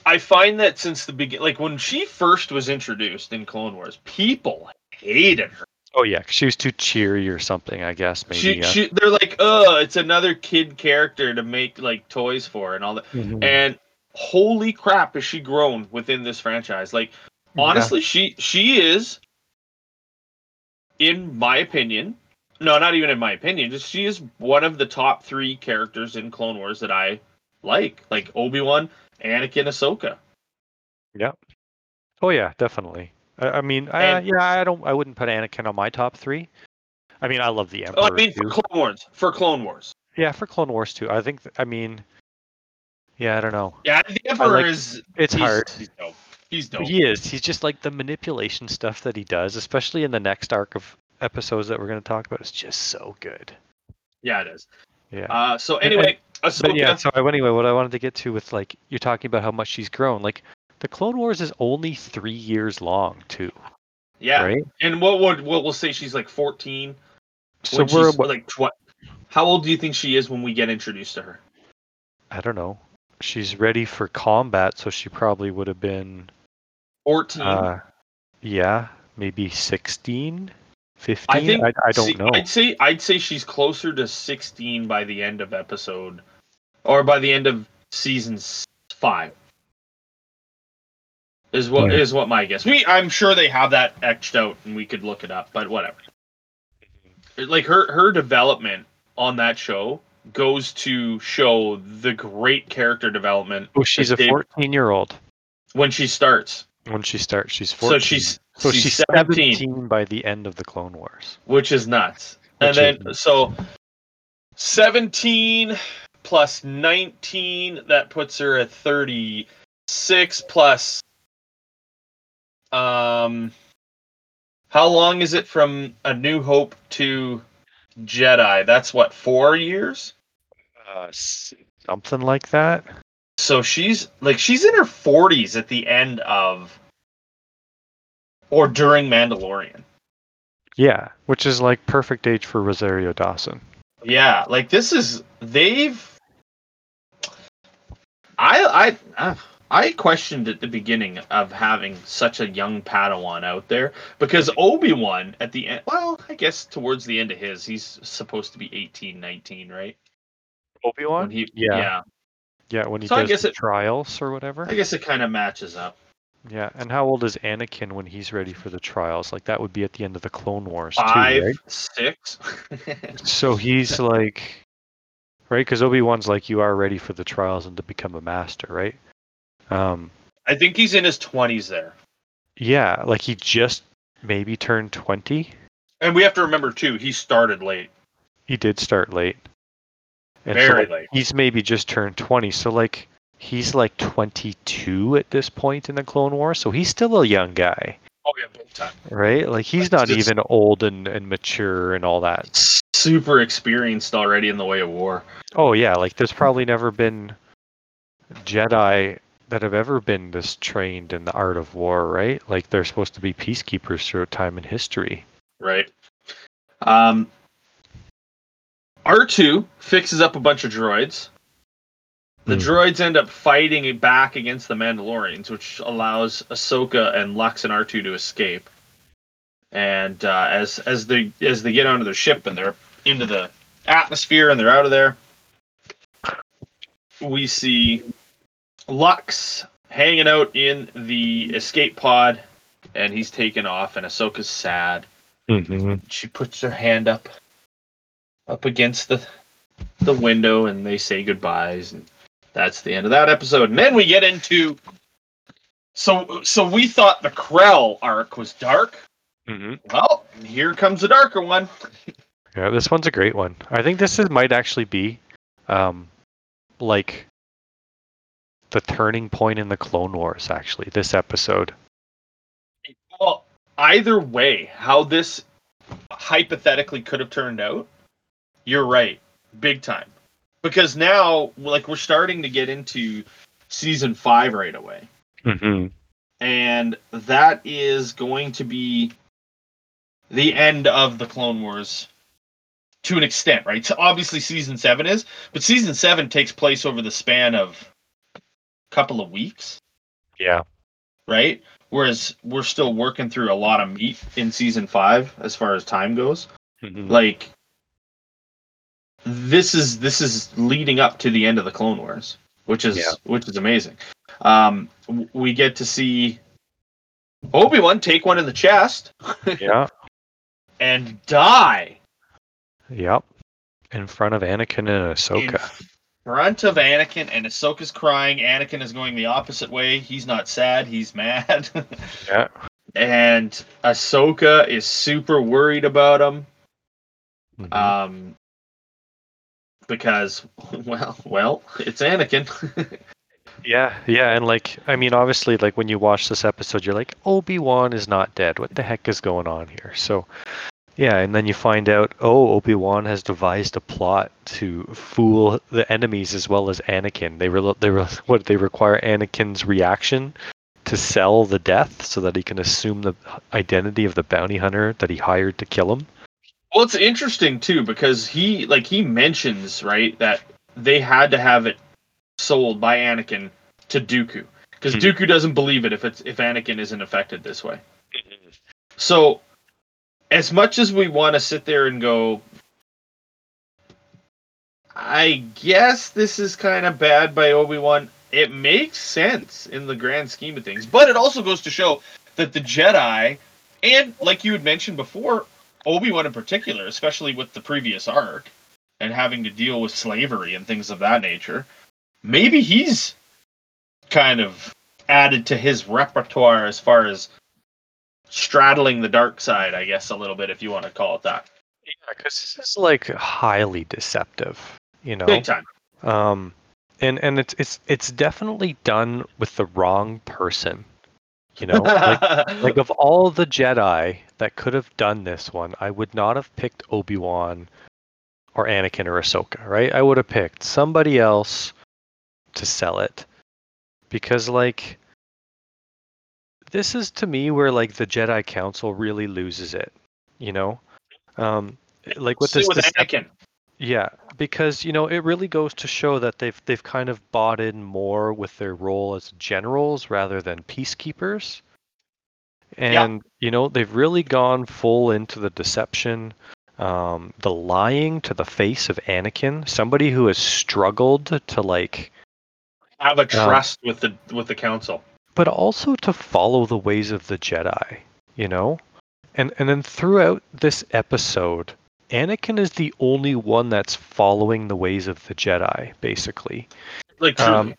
I find that since the begin, like when she first was introduced in Clone Wars, people hated her. Oh yeah, she was too cheery or something. I guess maybe. she, yeah. she, they're like, oh, it's another kid character to make like toys for and all that. Mhm. And holy crap, has she grown within this franchise? Like, Yeah. honestly, she she is, in my opinion, no, not even in my opinion, just she is one of the top three characters in Clone Wars that I like, like Obi Wan, Anakin, Ahsoka. Yeah. Oh yeah, definitely. I, I mean, I, And- yeah, I don't. I wouldn't put Anakin on my top three. I mean, I love the Emperor Oh, I mean, for too. Clone Wars, for Clone Wars. yeah, for Clone Wars too. I think. I mean, yeah, I don't know. Yeah, the Emperor like- is It's he's- hard. He's dope. He's dope. He is. He's just like the manipulation stuff that he does, especially in the next arc of episodes that we're going to talk about. Is just so good. Yeah, it is. Yeah. Uh, so anyway. But yeah, so anyway, what I wanted to get to with like you're talking about how much she's grown. Like the Clone Wars is only three years long too, yeah. right? And what would what we'll say she's like 14 So we're like what? How old do you think she is when we get introduced to her? I don't know. She's ready for combat, so she probably would have been 14. uh yeah, maybe 16, 15. I think I, I don't see, know. I'd say I'd say she's closer to 16 by the end of episode or by the end of season 5. Is what is Yeah. what my guess. We I'm sure they have that etched out and we could look it up, but whatever. Like her her development on that show goes to show the great character development Oh, she's a 14 year old when she starts. when she starts. She's 14. So she's so she's, she's 17, 17 by the end of the Clone Wars. which is nuts. Which and is then so 17 plus 19 that puts her at 36 plus um how long is it from a new hope to jedi that's what 4 years Uh, something like that. so she's like she's in her 40s at the end of or during mandalorian Yeah, which is like perfect age for Rosario Dawson. Yeah, like this is they've. I I uh, I questioned at the beginning of having such a young Padawan out there because Obi Wan at the end. Well, I guess towards the end of his, he's supposed to be 18, 19, right? Obi Wan. he Yeah. yeah. Yeah, when he So I does guess the it- trials or whatever. I guess it kind of matches up. Yeah, and how old is Anakin when he's ready for the trials? Like that would be at the end of the Clone Wars too, Five, right? six. So he's like, right? Because Obi Wan's like, you are ready for the trials and to become a master, right? Um, I think he's in his twenties there, yeah, like he just maybe turned twenty. and we have to remember too. He started late, He did start late. And so, very like, late. he's maybe just turned 20 so like he's like 22 at this point in the clone War, so he's still a young guy Oh yeah, big time. right like he's Like, not just- even old and, and mature and all that Super experienced already in the way of war. oh yeah like there's probably never been jedi that have ever been this trained in the art of war right like they're supposed to be peacekeepers throughout time in history right? Um, R2 fixes up a bunch of droids. The Hmm. droids end up fighting back against the Mandalorians, which allows Ahsoka and Lux and R2 to escape. And uh, as as they as they get onto their ship and they're into the atmosphere and they're out of there, we see Lux hanging out in the escape pod, and he's taken off, and Ahsoka's sad mm-hmm. she puts her hand up up against the the window and they say goodbyes and that's the end of that episode and then we get into So so we thought the Krell arc was dark. hmm Well, here comes a darker one. Yeah, this one's a great one. I think this is, might actually be, um, like the turning point in the Clone Wars. Actually, this episode. Well, either way, how this hypothetically could have turned out, you're right, big time. Because now, like, we're starting to get into season five right away, Mm-hmm. and that is going to be the end of the Clone Wars to an extent, right? So obviously, season seven is, but season seven takes place over the span of a couple of weeks. Yeah. right? Whereas we're still working through a lot of meat in season five as far as time goes. Mhm. Like this is this is leading up to the end of the Clone Wars, which is Yeah. which is amazing. Um, we get to see Obi Wan take one in the chest yeah. and die Yep. In front of Anakin and Ahsoka. in front of Anakin, and Ahsoka's crying. Anakin is going the opposite way. He's not sad. He's mad. Yeah. and Ahsoka is super worried about him. Mhm. Um, because, well, well, it's Anakin. yeah, yeah, and like, I mean, obviously, like when you watch this episode, you're like, Obi Wan is not dead. What the heck is going on here? So, yeah, and then you find out, oh, Obi Wan has devised a plot to fool the enemies as well as Anakin. They re- they re- what they require Anakin's reaction to sell the death so that he can assume the identity of the bounty hunter that he hired to kill him. well, it's interesting too because he, like, he mentions right that they had to have it sold by Anakin to Dooku because Hmm. Dooku doesn't believe it if it's if Anakin isn't affected this way. So, as much as we want to sit there and go, I guess this is kind of bad by Obi Wan. It makes sense in the grand scheme of things, but it also goes to show that the Jedi, and like you had mentioned before, Obi Wan in particular, especially with the previous arc and having to deal with slavery and things of that nature, maybe he's kind of added to his repertoire as far as straddling the dark side, I guess, a little bit, if you want to call it that. Yeah, because this is like highly deceptive, you know. Big time. Um, and and it's it's it's definitely done with the wrong person. You know, like like of all the Jedi that could have done this one, I would not have picked Obi Wan or Anakin or Ahsoka, right? I would have picked somebody else to sell it, because like this is to me where like the Jedi Council really loses it. You know, um, like with See, this, with this Anakin. yeah, because you know it really goes to show that they've they've kind of bought in more with their role as generals rather than peacekeepers. Yeah. And you know they've really gone full into the deception, um, the lying to the face of Anakin, somebody who has struggled to like, have a trust with the with the council. But also to follow the ways of the Jedi. You know, and and then throughout this episode, Anakin is the only one that's following the ways of the Jedi, basically. Like truly. Um,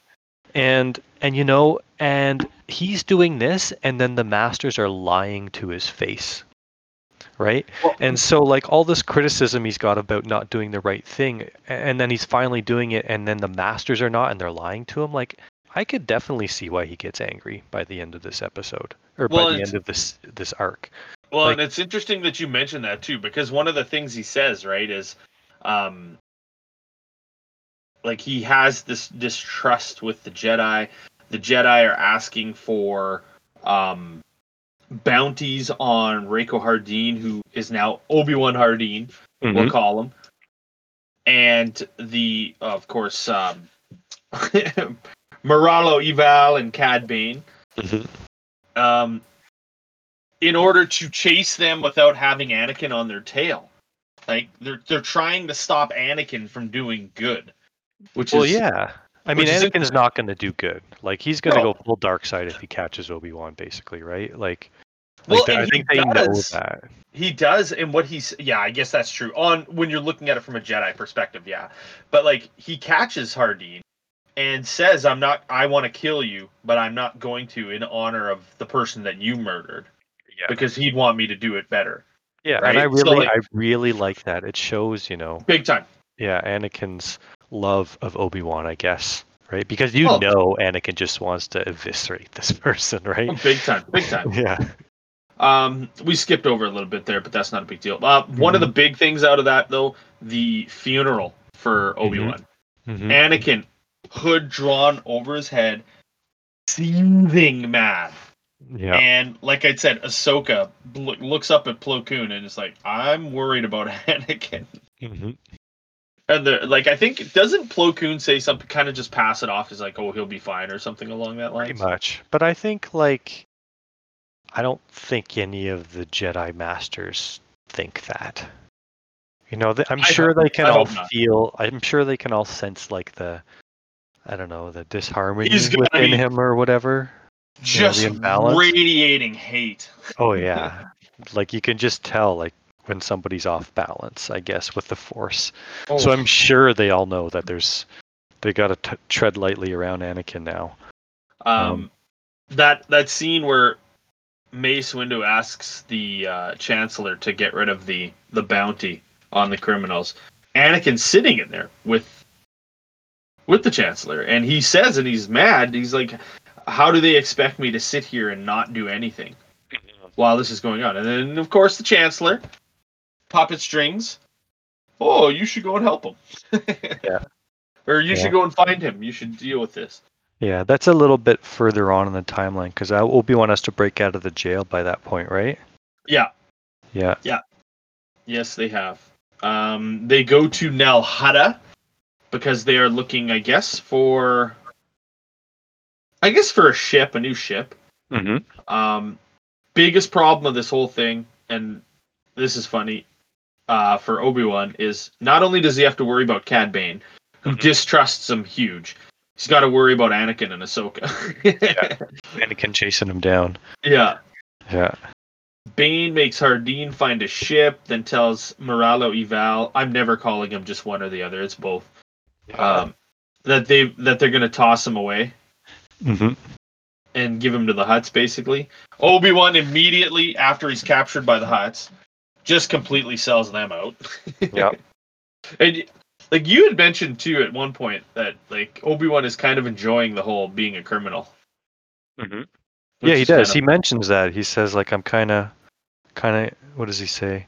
and and you know, and he's doing this, and then the masters are lying to his face, right? Well- and so like all this criticism he's got about not doing the right thing, and then he's finally doing it, and then the masters are not, and they're lying to him. Like I could definitely see why he gets angry by the end of this episode, or Well, by the end of this this arc. Well, Like- and it's interesting that you mentioned that too, because one of the things he says, right, is um like he has this distrust with the Jedi. The Jedi are asking for um bounties on Rako Hardeen, who is now Obi-Wan Hardeen, we'll call him. And the of course um Moralo Eval and Cad Bane Mhm. um, in order to chase them without having Anakin on their tail. Like they're they're trying to stop Anakin from doing good, which Well, is yeah. I mean, is Anakin's not going to do good. Like he's going to No. go full dark side if he catches Obi Wan, basically, right? Like, Well, like, I think they know does. that. he does, and what he's yeah, I guess that's true. On when you're looking at it from a Jedi perspective, yeah, but like he catches Hardeen, and says, "I'm not. I want to kill you, but I'm not going to in honor of the person that you murdered Yeah. because he'd want me to do it better." Yeah, right? and I So, really, like- I really like that. It shows, you know, Big time. yeah, Anakin's love of Obi Wan, I guess, right? Because you Oh. know, Anakin just wants to eviscerate this person, right? Big time. Big time. Yeah. Um, we skipped over a little bit there, but that's not a big deal. Uh, one of the big things out of that, though, the funeral for Obi Wan. Mhm. Anakin, hood drawn over his head, seething mad. Yeah. And like I said, Ahsoka bl- looks up at Plo Koon and is like, "I'm worried about Anakin." Mm-hmm. And the like, I think doesn't Plo Koon say something, kind of just pass it off as like, "Oh, he'll be fine" or something along that line. Pretty much. But I think like I don't think any of the Jedi masters think that. You know, th- I'm I sure hope- they can all feel. I'm sure they can all sense like the, I don't know, the disharmony within him or whatever. Just imbalance? radiating hate. Oh yeah, like you can just tell like when somebody's off balance, I guess, with the Force. Oh, So I'm sure they all know that there's they got to t- tread lightly around Anakin now. um, um, that that scene where Mace Windu asks the uh, Chancellor to get rid of the the bounty on the criminals. Anakin's sitting in there with with the Chancellor, and he says, and he's mad. He's like, "How do they expect me to sit here and not do anything while this is going on?" And then, of course, the Chancellor, puppet strings. Oh, you should go and help him. Yeah. Or you Yeah. should go and find him. You should deal with this. Yeah, that's a little bit further on in the timeline because i will be Wan us to break out of the jail by that point, right? Yeah. Yeah. Yeah. Yes, they have. Um, they go to Nal Hutta because they are looking, I guess, for, I guess, for a ship, a new ship. Mm-hmm. Um, biggest problem of this whole thing, and this is funny, uh, for Obi Wan is not only does he have to worry about Cad Bane, who Mhm. distrusts him huge, he's got to worry about Anakin and Ahsoka. yeah. Anakin chasing him down. yeah. Yeah. Bane makes Hardeen find a ship, then tells Moralo Eval, I'm never calling him just one or the other, it's both. Um, that they that they're gonna toss him away hmm and give him to the Hutts basically. Obi Wan immediately after he's captured by the Hutts just completely sells them out. Yeah. and like you had mentioned too at one point that like Obi Wan is kind of enjoying the whole being a criminal. hmm Yeah, he does. kind He mentions that. He says like I'm kind of, kind of. What does he say?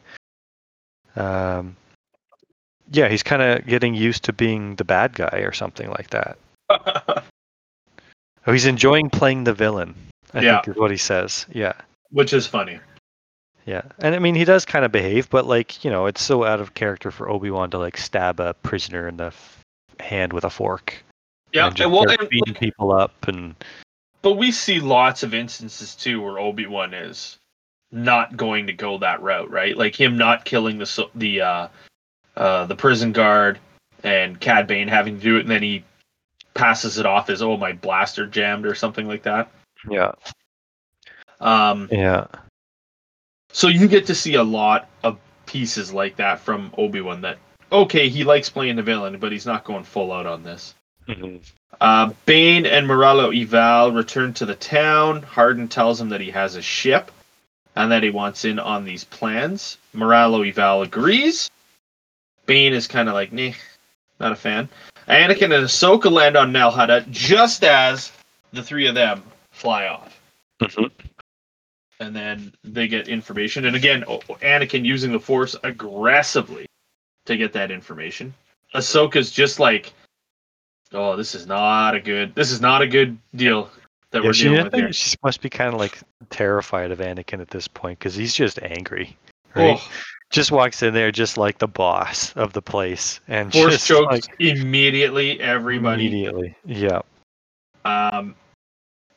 Um. Yeah, he's kind of getting used to being the bad guy or something like that. Oh, he's enjoying playing the villain. I Yeah. think is what he says. Yeah. which is funny. Yeah, and I mean he does kind of behave, but like you know, it's so out of character for Obi Wan to like stab a prisoner in the f- hand with a fork. Yeah, and and well, and, beating people up, and But we see lots of instances too where Obi Wan is not going to go that route, right? Like him not killing the the uh, uh, the prison guard and Cad Bane having to do it, and then he passes it off as oh my blaster jammed or something like that. yeah, Um, yeah, so you get to see a lot of pieces like that from Obi Wan. That okay, he likes playing the villain, but he's not going full out on this. Mhm. Uh, Bane and Moralo Eval return to the town. Hardeen tells him that he has a ship and that he wants in on these plans. Moralo Eval agrees. Bane is kind of like, nah, not a fan. Anakin and Ahsoka land on Nal Hutta just as the three of them fly off. Mhm. And then they get information. And again, Anakin using the Force aggressively to get that information. Ahsoka's just like, oh, this is not a good, this is not a good deal that yeah. we're She, dealing with here. she must be kind of like terrified of Anakin at this point because he's just angry, right? Oh, Just walks in there just like the boss of the place, and Force just chokes like immediately everybody. immediately. Yeah, Um,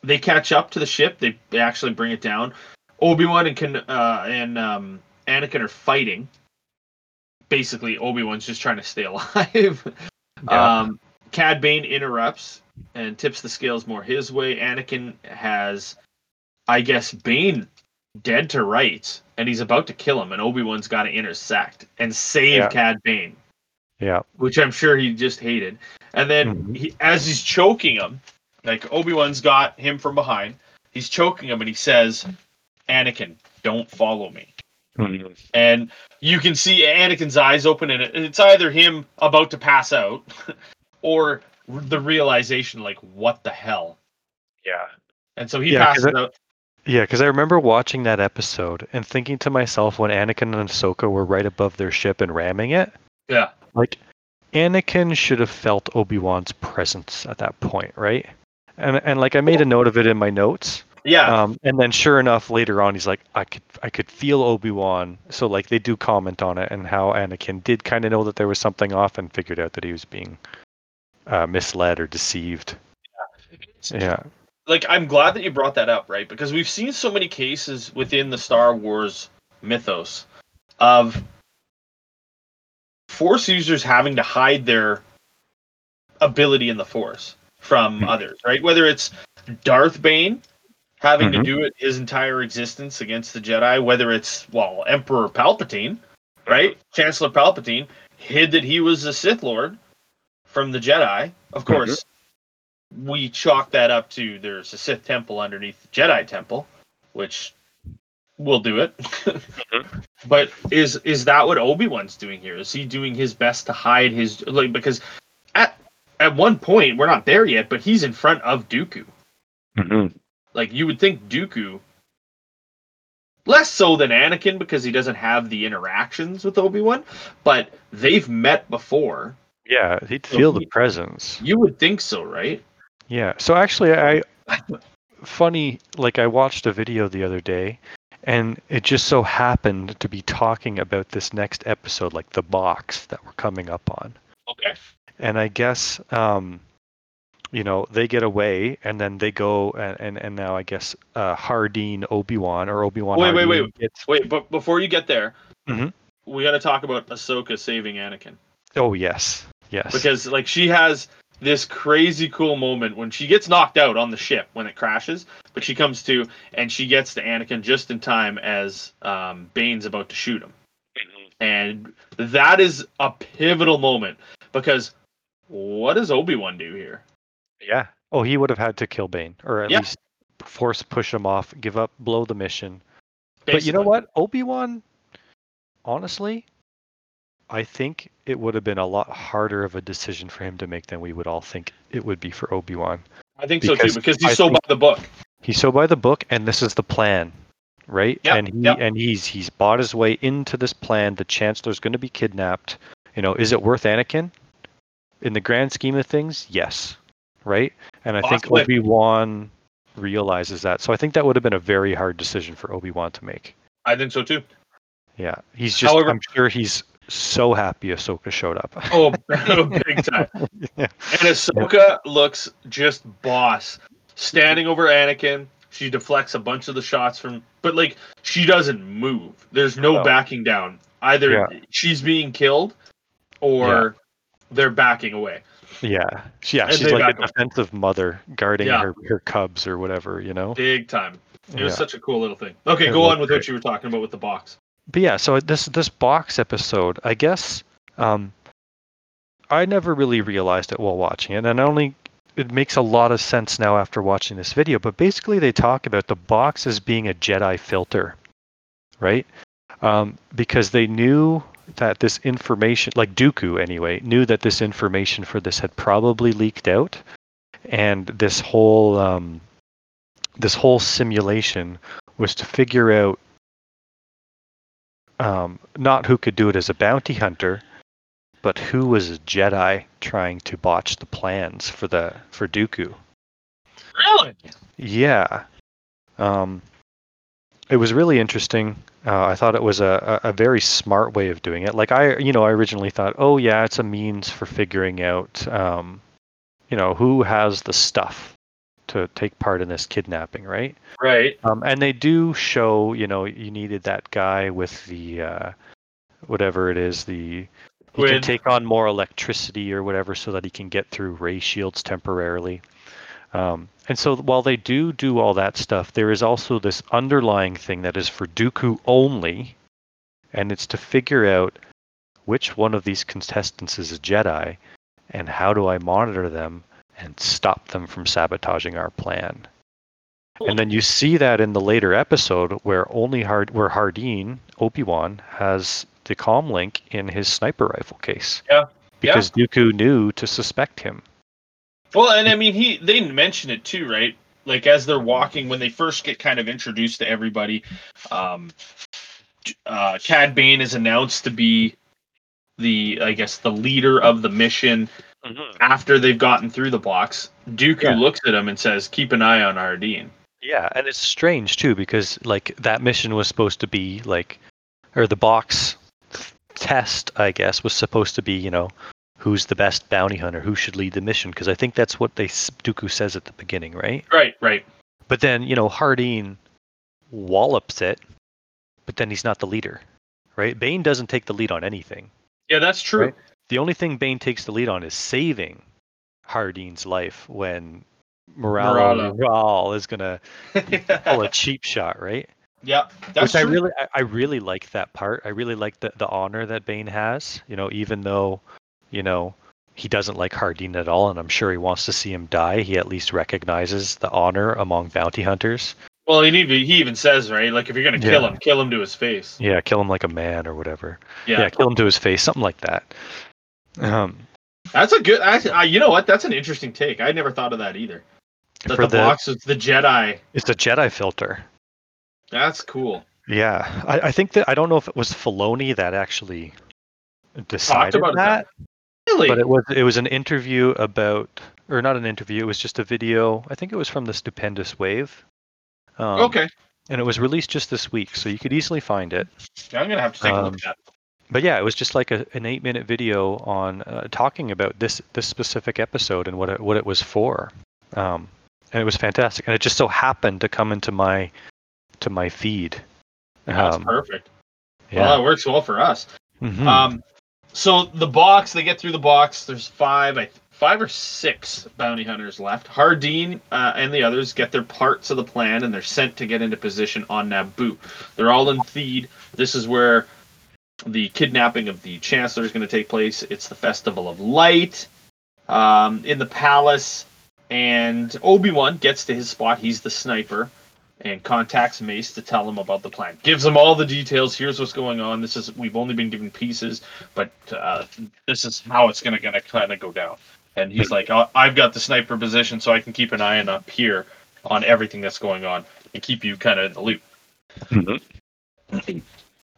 they catch up to the ship. They, they actually bring it down. Obi Wan and can uh, and um, Anakin are fighting. Basically, Obi Wan's just trying to stay alive. yeah, Um, Cad Bane interrupts and tips the scales more his way. Anakin has, I guess, Bane dead to rights, and he's about to kill him, and Obi Wan's got to intersect and save Yeah. Cad Bane yeah. which I'm sure he just hated. And then Mhm. he, as he's choking him, like Obi Wan's got him from behind, he's choking him, and he says, "Anakin, don't follow me." And you can see Anakin's eyes open, and it's either him about to pass out, or the realization, like, what the hell? Yeah. And so he Yeah, passes out. Yeah, because I remember watching that episode and thinking to myself when Anakin and Ahsoka were right above their ship and ramming it, Yeah, like Anakin should have felt Obi Wan's presence at that point, right? And and like I made a note of it in my notes. yeah, Um, and then sure enough, later on, he's like, I could I could feel Obi Wan. So like they do comment on it and how Anakin did kind of know that there was something off and figured out that he was being uh, misled or deceived. Yeah, yeah. Like I'm glad that you brought that up, right? Because we've seen so many cases within the Star Wars mythos of Force users having to hide their ability in the Force from Mhm. others, right? Whether it's Darth Bane having Mhm. to do it his entire existence against the Jedi, whether it's well Emperor Palpatine, right? Chancellor Palpatine hid that he was a Sith Lord from the Jedi. Of course, we chalk that up to there's a Sith temple underneath the Jedi temple, which will do it. But is is that what Obi Wan's doing here? Is he doing his best to hide his like because at at one point we're not there yet, but he's in front of Dooku. Mm-hmm. Like you would think Dooku less so than Anakin because he doesn't have the interactions with Obi Wan, but they've met before. Yeah, he'd So feel the he- presence. You would think so, right? Yeah. So actually, I funny like I watched a video the other day, and it just so happened to be talking about this next episode, like the box that we're coming up on. Okay. And I guess um, you know they get away, and then they go, and and, and now I guess uh, Hardeen Obi Wan or Obi Wan. Wait, wait, wait. Gets, Wait, but before you get there, Mhm. we got to talk about Ahsoka saving Anakin oh yes, yes. because like she has this crazy cool moment when she gets knocked out on the ship when it crashes, but she comes to and she gets to Anakin just in time as um, Bane's about to shoot him, and that is a pivotal moment because what does Obi Wan do here? yeah. Oh, he would have had to kill Bane, or at Yeah. least force push him off, give up, blow the mission. But you know what? Obi Wan, honestly, I think it would have been a lot harder of a decision for him to make than we would all think it would be for Obi Wan. I think so too because he's I so by the book. He's so by the book, and this is the plan, right? Yep, and he yep. and he's he's bought his way into this plan. The Chancellor's going to be kidnapped. You know, is it worth Anakin? In the grand scheme of things, yes, right? And I think Obi Wan realizes that. So I think that would have been a very hard decision for Obi Wan to make. I think so too. Yeah, he's just. However- I'm sure he's so happy Ahsoka showed up. Oh, oh, big time. yeah. And Ahsoka looks just boss, standing over Anakin. She deflects a bunch of the shots from, but like she doesn't move. There's no No. backing down. Either Yeah. she's being killed, or they're backing away. Yeah, yeah. And She's like a defensive mother guarding Yeah. her, her cubs or whatever, you know. Big time. It was such a cool little thing. Okay, It go on with great. what you were talking about with the box. But yeah, so this this box episode, I guess, um, I never really realized it while watching it, and only it makes a lot of sense now after watching this video. But basically, they talk about the box as being a Jedi filter, right? Um, because they knew that this information, like Dooku anyway, knew that this information for this had probably leaked out, and this whole um, this whole simulation was to figure out um, not who could do it as a bounty hunter, but who was a Jedi trying to botch the plans for the for Dooku. Really? Yeah, um, it was really interesting. Uh, I thought it was a, a, a very smart way of doing it. Like I, you know, I originally thought, oh yeah, it's a means for figuring out, um, you know, who has the stuff to take part in this kidnapping, right? Right. Um, and they do show, you know, you needed that guy with the uh, whatever it is, the he can take on more electricity or whatever, so that he can get through ray shields temporarily. Um, and so while they do do all that stuff, there is also this underlying thing that is for Dooku only, and it's to figure out which one of these contestants is a Jedi, and how do I monitor them and stop them from sabotaging our plan? And then you see that in the later episode where only Hard where Hardeen, Obi-Wan, has the comm link in his sniper rifle case. Yeah. Because Dooku knew to suspect him. Well, and I mean, he they mention it too, right? Like as they're walking, when they first get kind of introduced to everybody, um, uh, Cad Bane is announced to be the, I guess, the leader of the mission. Mm-hmm. After they've gotten through the box, Dooku Yeah. looks at him and says, "Keep an eye on Hardeen." Yeah, and it's strange too because like that mission was supposed to be like, or the box test, I guess, was supposed to be you know who's the best bounty hunter, who should lead the mission, because I think that's what they s- Dooku says at the beginning, right? Right, right. But then you know Hardeen wallops it, but then he's not the leader, right? Bane doesn't take the lead on anything. Yeah, that's true. Right. The only thing Bane takes the lead on is saving Hardeen's life when Moralo. Moralo is gonna pull a cheap shot, right? yeah, that's Which I true. really, I, I really like that part. I really like the the honor that Bane has. You know, even though, you know, he doesn't like Hardeen at all, and I'm sure he wants to see him die. He at least recognizes the honor among bounty hunters. Well, he even he even says right, like if you're gonna kill Yeah. him, kill him to his face. Yeah, kill him like a man or whatever. Yeah, Yeah, kill him to his face, something like that. Um, that's a good. I, I, you know what? That's an interesting take. I never thought of that either. That for the, the, box is the Jedi. it's a Jedi filter. That's cool. Yeah, I, I think that I don't know if it was Filoni that actually decided about that, that. Really? but it was it was an interview about, or not an interview. It was just a video. I think it was from the Stupendous Wave. Um, okay. And it was released just this week, so you could easily find it. Yeah, I'm gonna have to take a Um, look at. that. But yeah, it was just like a, an eight minute video on uh, talking about this this specific episode and what it, what it was for. Um, and it was fantastic, and it just so happened to come into my to my feed. That's Um, perfect. yeah. Well, that works well for us. Mhm. Um, so the box, they get through the box. There's five, I five or six bounty hunters left. Hardeen uh, and the others get their parts of the plan, and they're sent to get into position on Naboo. They're all in Theed. This is where the kidnapping of the Chancellor is going to take place. It's the Festival of Light um, in the palace, and Obi Wan gets to his spot. He's the sniper and contacts Mace to tell him about the plan. Gives him all the details. Here's what's going on. This is we've only been given pieces, but uh, this is how it's gonna gonna kind of go down. And he's like, "Oh, I've got the sniper position, so I can keep an eye on up here on everything that's going on and keep you kind of in the loop." Mhm.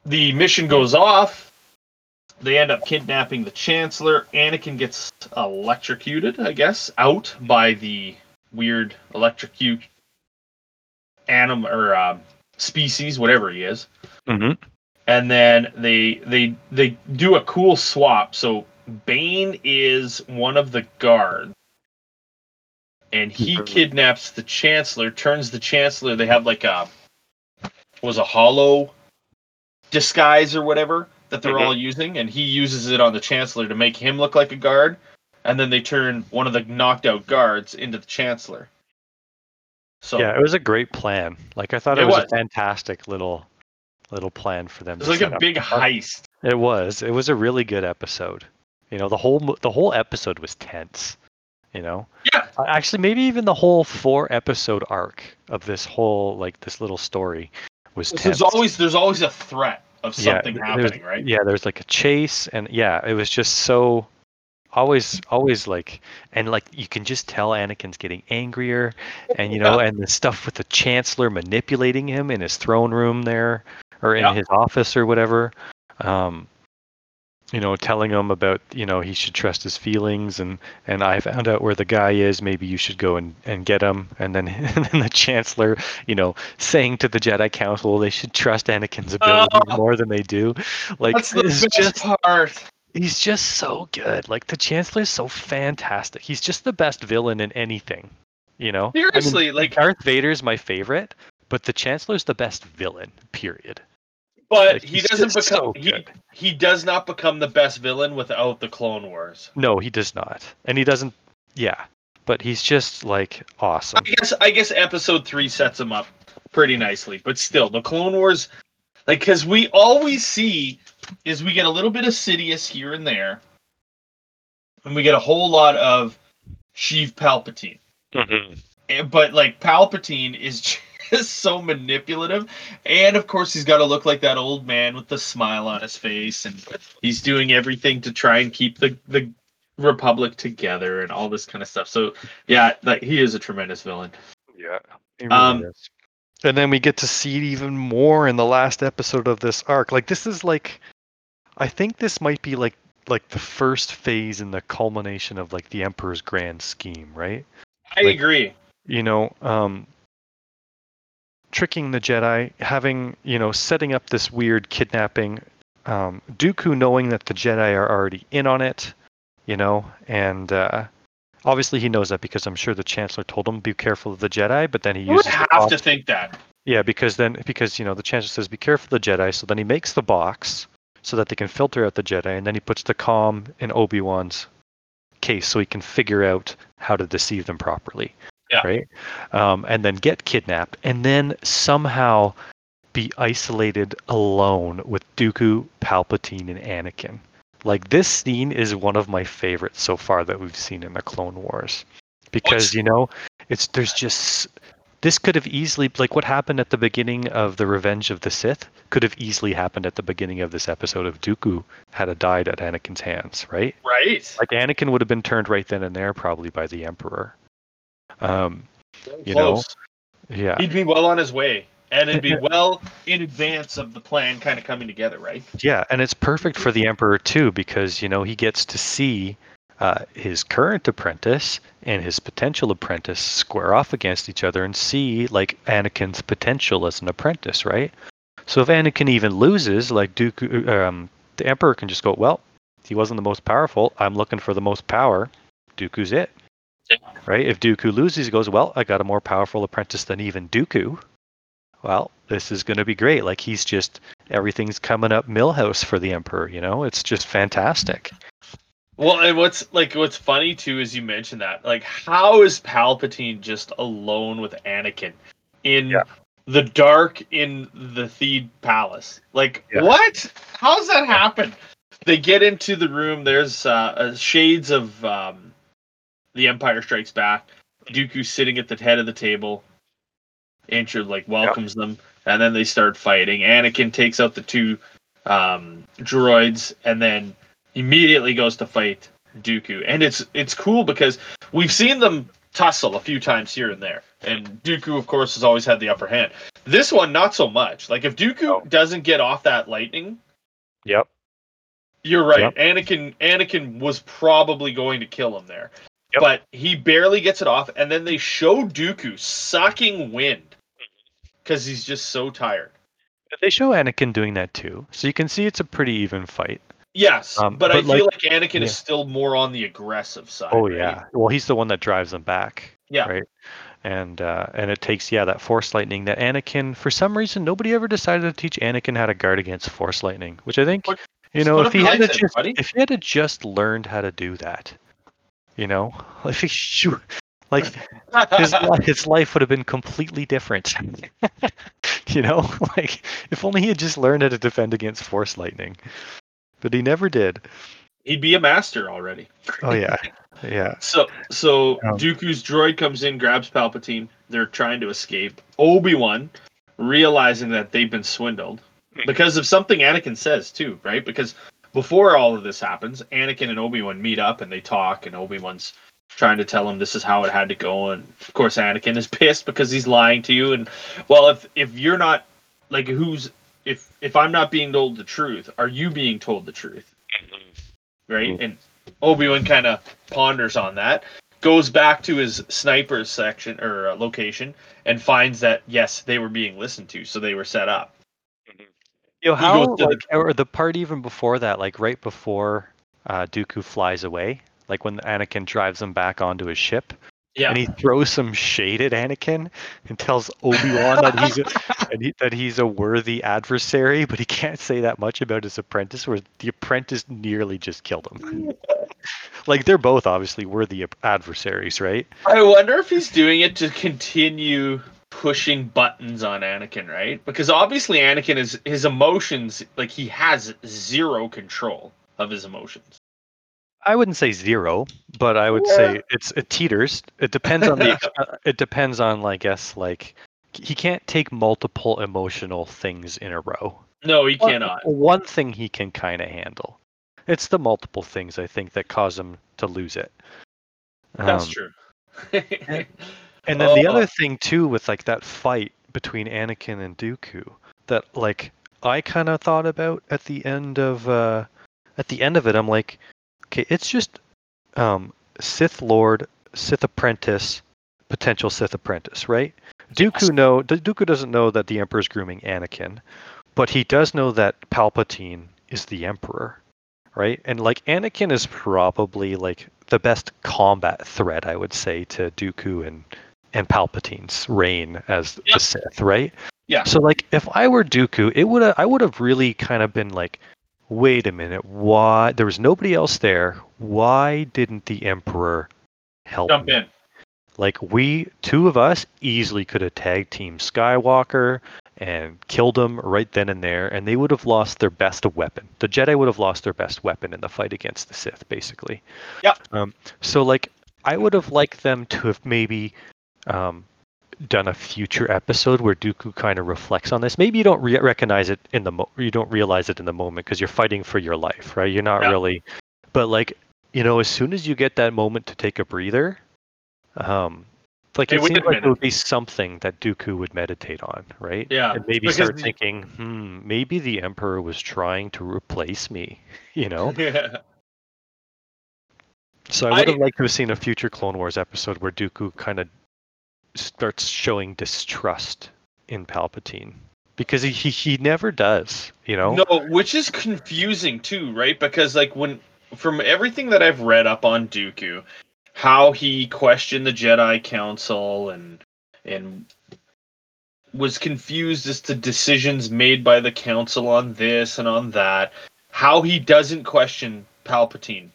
The mission goes off. They end up kidnapping the Chancellor. Anakin gets electrocuted, I guess, out by the weird electrocute animal or um, species, whatever he is. Mhm. And then they they they do a cool swap. So Bane is one of the guards, and he kidnaps the Chancellor. Turns the Chancellor. They have like a was a hollow disguise or whatever that they're Mhm. all using, and he uses it on the Chancellor to make him look like a guard. And then they turn one of the knocked out guards into the Chancellor. So Yeah, it was a great plan. Like I thought it, It was, was. a fantastic little little plan for them. it's to like a big heist. It was. It was a really good episode. You know, the whole the whole episode was tense. You know, Yeah. Actually, maybe even the whole four episode arc of this whole like this little story was tense. There's always there's always a threat of something th- happening, right? Yeah, there's like a chase, and yeah, it was just so always always like and like you can just tell Anakin's getting angrier and you know and the stuff with the chancellor manipulating him in his throne room there or in Yeah. his office or whatever um you know telling him about you know he should trust his feelings and and I found out where the guy is maybe you should go and and get him and then and then the chancellor you know saying to the Jedi Council they should trust Anakin's ability Oh. more than they do like That's the best just part. he's just so good. Like the Chancellor's so fantastic. He's just the best villain in anything. You know? I mean, Seriously, like, Darth Vader's my favorite, but the Chancellor's the best villain. Period. But like, he doesn't become so he he does not become the best villain without the Clone Wars. No, he does not, and he doesn't. Yeah, but he's just like awesome. I guess I guess Episode three sets him up pretty nicely, but still, the Clone Wars, like, because we always see is we get a little bit of Sidious here and there, and we get a whole lot of Sheev Palpatine. Mm-hmm. And- But like Palpatine is just so manipulative, and of course he's got to look like that old man with the smile on his face, and he's doing everything to try and keep the the Republic together and all this kind of stuff. So yeah, like he is a tremendous villain. Yeah. He Um, is. And then we get to see it even more in the last episode of this arc. Like this is like I think this might be like like the first phase in the culmination of like the Emperor's grand scheme, right? I Like- agree. You know, um tricking the Jedi, having, you know, setting up this weird kidnapping, um Dooku knowing that the Jedi are already in on it, you know, and uh obviously he knows that because I'm sure the Chancellor told him be careful of the Jedi, but then he would uses the have to think that. yeah, because then because you know the chancellor says be careful of the Jedi, so then he makes the box so that they can filter out the Jedi, and then he puts the comm in Obi Wan's case so he can figure out how to deceive them properly. Yeah. Right. Um, and then get kidnapped, and then somehow be isolated alone with Dooku, Palpatine, and Anakin. Like this scene is one of my favorites so far that we've seen in the Clone Wars, because What's- you know it's there's just this could have easily like what happened at the beginning of the Revenge of the Sith could have easily happened at the beginning of this episode if Dooku had a died at Anakin's hands, right? Right. Like Anakin would have been turned right then and there probably by the Emperor. Um, you Close. know, yeah, He'd be well on his way. And it'd be well in advance of the plan kind of coming together, right? yeah, and it's perfect for the Emperor too because you know he gets to see uh, his current apprentice and his potential apprentice square off against each other and see like Anakin's potential as an apprentice, right? So if Anakin even loses, like Duke, um, the Emperor can just go, well, he wasn't the most powerful. I'm looking for the most power. Dooku's it. Right? If Dooku loses, he goes, well, I got a more powerful apprentice than even Dooku. Well, this is going to be great. Like he's just everything's coming up Milhouse for the Emperor. You know, it's just fantastic. Well, and what's like what's funny too is you mentioned that. Like, how is Palpatine just alone with Anakin in Yeah. the dark in the Theed Palace? Like, Yeah. what? How's that happen? They get into the room. There's uh, uh, shades of um, the Empire Strikes Back. Dooku sitting at the head of the table. Andrew like welcomes them, and then they start fighting. Anakin takes out the two um, droids, and then immediately goes to fight Dooku. And it's it's cool because we've seen them tussle a few times here and there. And Dooku, of course, has always had the upper hand. This one, not so much. Like if Dooku No. doesn't get off that lightning, Yep. you're right. Yep. Anakin Anakin was probably going to kill him there. Yep. But he barely gets it off, and then they show Dooku sucking wind because he's just so tired. They show Anakin doing that too, so you can see it's a pretty even fight. Yes, Um, but, I but, feel like- like Anakin yeah. is still more on the aggressive side. Oh right? yeah. Well, he's the one that drives them back. Yeah. Right. And uh, and it takes yeah that force lightning that Anakin for some reason nobody ever decided to teach Anakin how to guard against force lightning, which I think you know if he had to just if he had to just learned how to do that, you know, if he shoot like his his life would have been completely different. you know, like if only he had just learned how to defend against force lightning, but he never did. He'd be a master already. Oh yeah, yeah. So so Um, Dooku's droid comes in, grabs Palpatine. They're trying to escape. Obi Wan, realizing that they've been swindled Hmm. because of something Anakin says too, right? Because before all of this happens, Anakin and Obi Wan meet up and they talk, and Obi Wan's trying to tell him this is how it had to go, and of course Anakin is pissed because he's lying to you. And well, if if you're not like who's if if I'm not being told the truth, are you being told the truth? right? And Obi Wan kind of ponders on that, goes back to his sniper section or uh, location, and finds that yes, they were being listened to, so they were set up. You know, how, like, or the part even before that, like right before uh, Dooku flies away, like when Anakin drives him back onto his ship, Yeah, and he throws some shade at Anakin and tells Obi Wan that he's a, and he, that he's a worthy adversary, but he can't say that much about his apprentice, where the apprentice nearly just killed him. like they're both obviously worthy adversaries, right? I wonder if he's doing it to continue pushing buttons on Anakin, right? Because obviously Anakin is his emotions like he has zero control of his emotions. I wouldn't say zero, but I would say it's it teeters. It depends on the. uh, it depends on, I guess, like he can't take multiple emotional things in a row. No, he One- cannot. One thing he can kind of handle. It's the multiple things I think that cause him to lose it. That's Um, true. And then the Oh. other thing too with like that fight between Anakin and Dooku that like I kind of thought about at the end of uh at the end of it I'm like okay it's just um Sith Lord, Sith apprentice, potential Sith apprentice, right? Dooku know Dooku doesn't know that the Emperor's grooming Anakin, but he does know that Palpatine is the Emperor, right? And like Anakin is probably like the best combat threat, I would say, to Dooku and and Palpatine's reign as Yep. the Sith, right? Yeah. So like, if I were Dooku, it would I would have really kind of been like, wait a minute, why there was nobody else there? Why didn't the Emperor help Jump me? in. Like we two of us easily could have tag team Skywalker and killed him right then and there, and they would have lost their best weapon. The Jedi would have lost their best weapon in the fight against the Sith, basically. Yeah. Um, so like, I would have liked them to have maybe um, done a future episode where Dooku kind of reflects on this. Maybe you don't re- recognize it in the mo- you don't realize it in the moment because you're fighting for your life, right? You're not Yeah. really, but like you know, as soon as you get that moment to take a breather, um, like Hey, it seems like minute. it would be something that Dooku would meditate on, right? Yeah, and maybe start thinking, hmm, maybe the Emperor was trying to replace me, you know? Yeah. So I would have liked to have seen a future Clone Wars episode where Dooku kind of starts showing distrust in Palpatine because he, he he never does, you know. No, which is confusing too, right? Because like when from everything that I've read up on Dooku, how he questioned the Jedi Council and and was confused as to decisions made by the council on this and on that, how he doesn't question Palpatine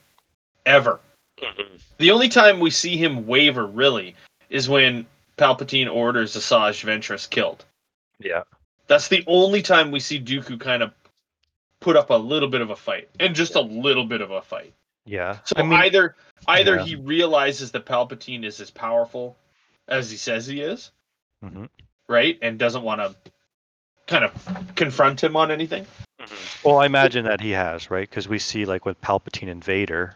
ever. Mm-hmm. The only time we see him waver really is when Palpatine orders Asajj Ventress killed. Yeah. That's the only time we see Dooku kind of put up a little bit of a fight, and just a little bit of a fight. Yeah. So I mean, either either yeah. he realizes that Palpatine is as powerful as he says he is, Mhm. right, and doesn't want to kind of confront him on anything. well, I imagine that he has, right? Because we see like with Palpatine and Vader,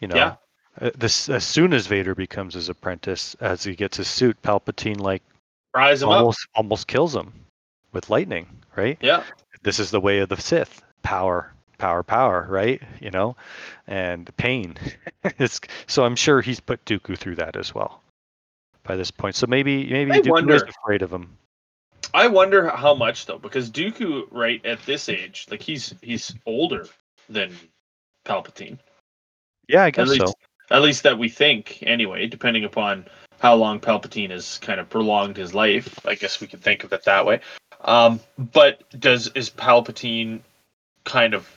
you know. Yeah. Uh, This as soon as Vader becomes his apprentice, as he gets his suit, Palpatine like Rise him up. almost almost kills him with lightning, right? Yeah. this is the way of the Sith. Power, power, power, right? You know, and pain. it's, so I'm sure he's put Dooku through that as well by this point. So maybe maybe I Dooku is afraid of him. I wonder how much though, because Dooku, right at this age, like he's he's older than Palpatine. Yeah, I guess so. At least that we think, anyway. Depending upon how long Palpatine has kind of prolonged his life, I guess we could think of it that way. Um, but does is Palpatine kind of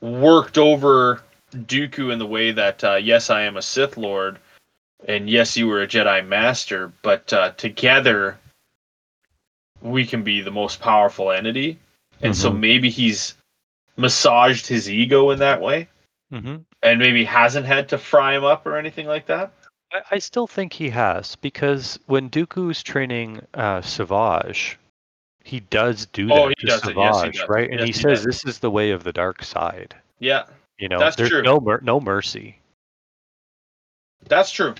worked over Dooku in the way that uh, yes, I am a Sith Lord, and yes, you were a Jedi Master, but uh, together we can be the most powerful entity, and so Mhm. maybe he's massaged his ego in that way hmm and maybe hasn't had to fry him up or anything like that. I, I still think he has because when Dooku's training uh, Savage, he does do that Oh, to it. Yes, Savage, right? And Yes, he he says does. this is the way of the dark side. Yeah, You know, That's there's true. no mer- no mercy. that's true.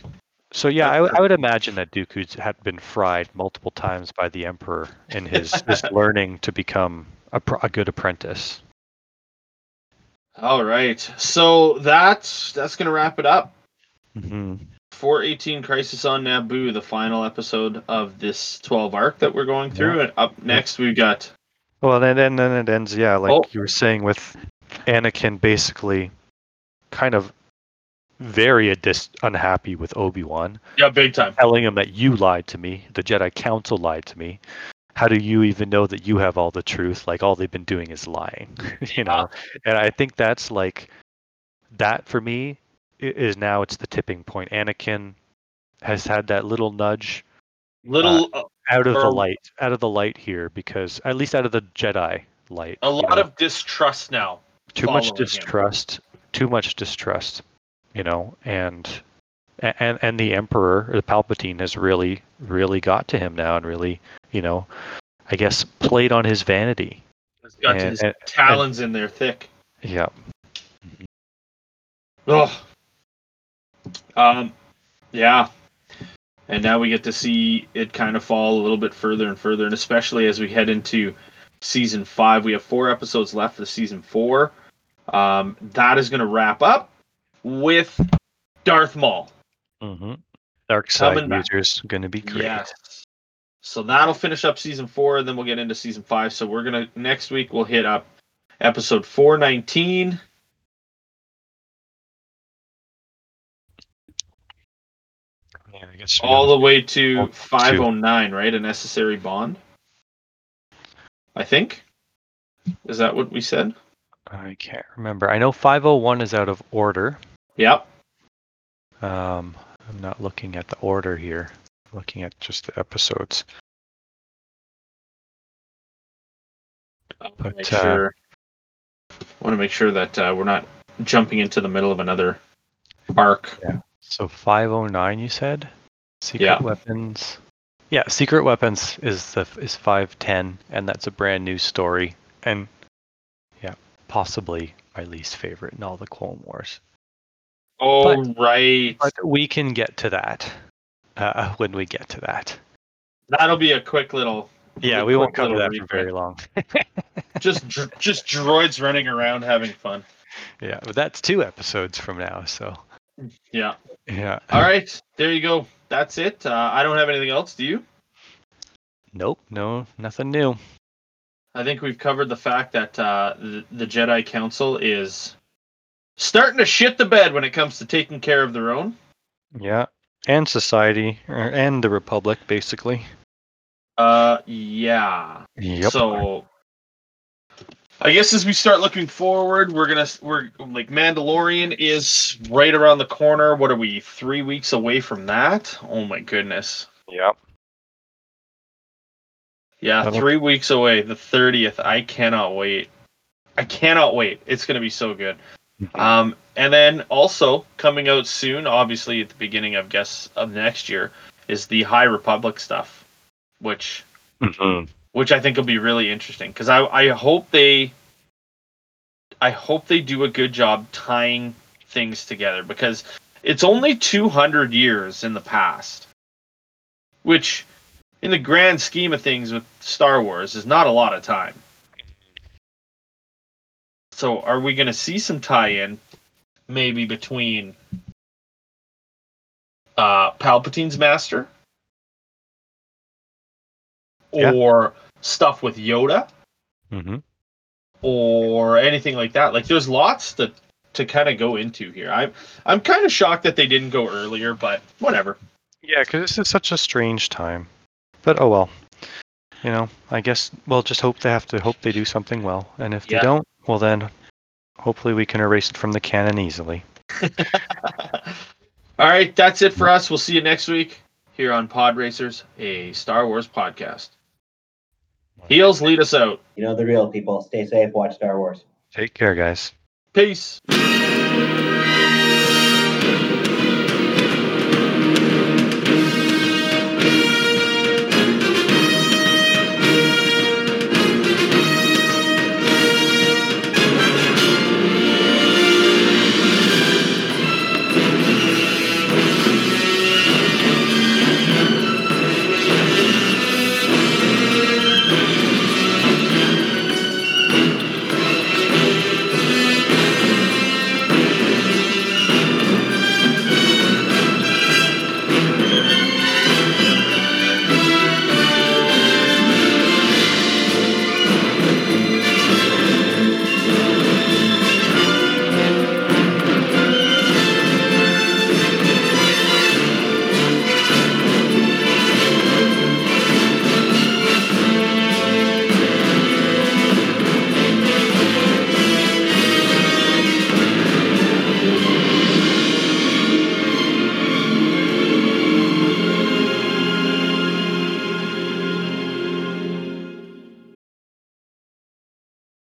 So yeah, I, would- I would imagine that Dooku's had been fried multiple times by the Emperor in his, his learning to become a, pr- a good apprentice. All right, so that's that's gonna wrap it up. hmm 418 Crisis on Naboo, the final episode of this 12 arc that we're going through. And up next, we've got Well, then then then it ends. Yeah, like Oh. you were saying with Anakin, basically, kind of very dis- unhappy with Obi Wan, yeah, big time. telling him that you lied to me, the Jedi Council lied to me. How do you even know that you have all the truth? Like all they've been doing is lying, you know. And I think that's like that for me is now it's the tipping point. Anakin has had that little nudge Little, uh, out of the light, out of the light here, because at least out of the Jedi light, a you lot know, of distrust now. too much following him. distrust, too much distrust, you know, and and and the Emperor, the Palpatine, has really really got to him now and really, you know, I guess played on his vanity. He's got And- his and- talons in there thick. Yeah. Oh. Um, yeah. And now we get to see it kind of fall a little bit further and further, and especially as we head into season five. We have four episodes left for season four. Um, that is going to wrap up with Darth Maul. Hmm Dark side Coming back. users going to be great. Yes. So that'll finish up season four, and then we'll get into season five. So we're gonna next week we'll hit up episode four nineteen. Yeah, I guess all the way to Well, two. 509, right? A necessary bond. I think. Is that what we said? I can't remember. I know 501 is out of order. Yep. Um, I'm not looking at the order here. I'm looking at just the episodes. But, make uh, sure. want to make sure that uh, we're not jumping into the middle of another arc. So 509, you said? Secret Yeah. weapons. Yeah, secret weapons is the is 510, and that's a brand new story, and yeah, possibly my least favorite in all the Clone Wars. Oh, right. But we can get to that uh, when we get to that. That'll be a quick little. Yeah, we won't cover that for very long. Just, dr- just droids running around having fun. yeah, but that's two episodes from now, so Yeah. yeah. All right. There you go. That's it. Uh, I don't have anything else. Do you? Nope, no, nothing new. I think we've covered the fact that uh, the, the Jedi Council is starting to shit the bed when it comes to taking care of their own. Yeah, and society er, and the Republic, basically. Uh, yeah. Yep. So, I guess as we start looking forward, we're gonna we're like Mandalorian is right around the corner. What are we? Three weeks away from that? Oh my goodness. Yep. Yeah, That'll- three weeks away, the thirtieth. I cannot wait. I cannot wait. It's gonna be so good. Um, and then also coming out soon, obviously at the beginning of guess of next year, is the High Republic stuff, which Mhm. which I think will be really interesting because I I hope they I hope they do a good job tying things together because it's only 200 years in the past, which in the grand scheme of things with Star Wars is not a lot of time. So are we going to see some tie-in maybe between uh Palpatine's master Yeah. or stuff with Yoda Mhm. or anything like that. Like there's lots to to kind of go into here. I'm I'm kind of shocked that they didn't go earlier, but whatever. Yeah, because this is such a strange time. But oh well. You know, I guess we'll just hope they have to hope they do something well, and if Yeah. they don't, well then, hopefully we can erase it from the canon easily. All right, that's it for us. We'll see you next week here on Pod Racers, a Star Wars podcast. Heels lead us out. You know the real people. Stay safe. Watch Star Wars. Take care, guys. Peace.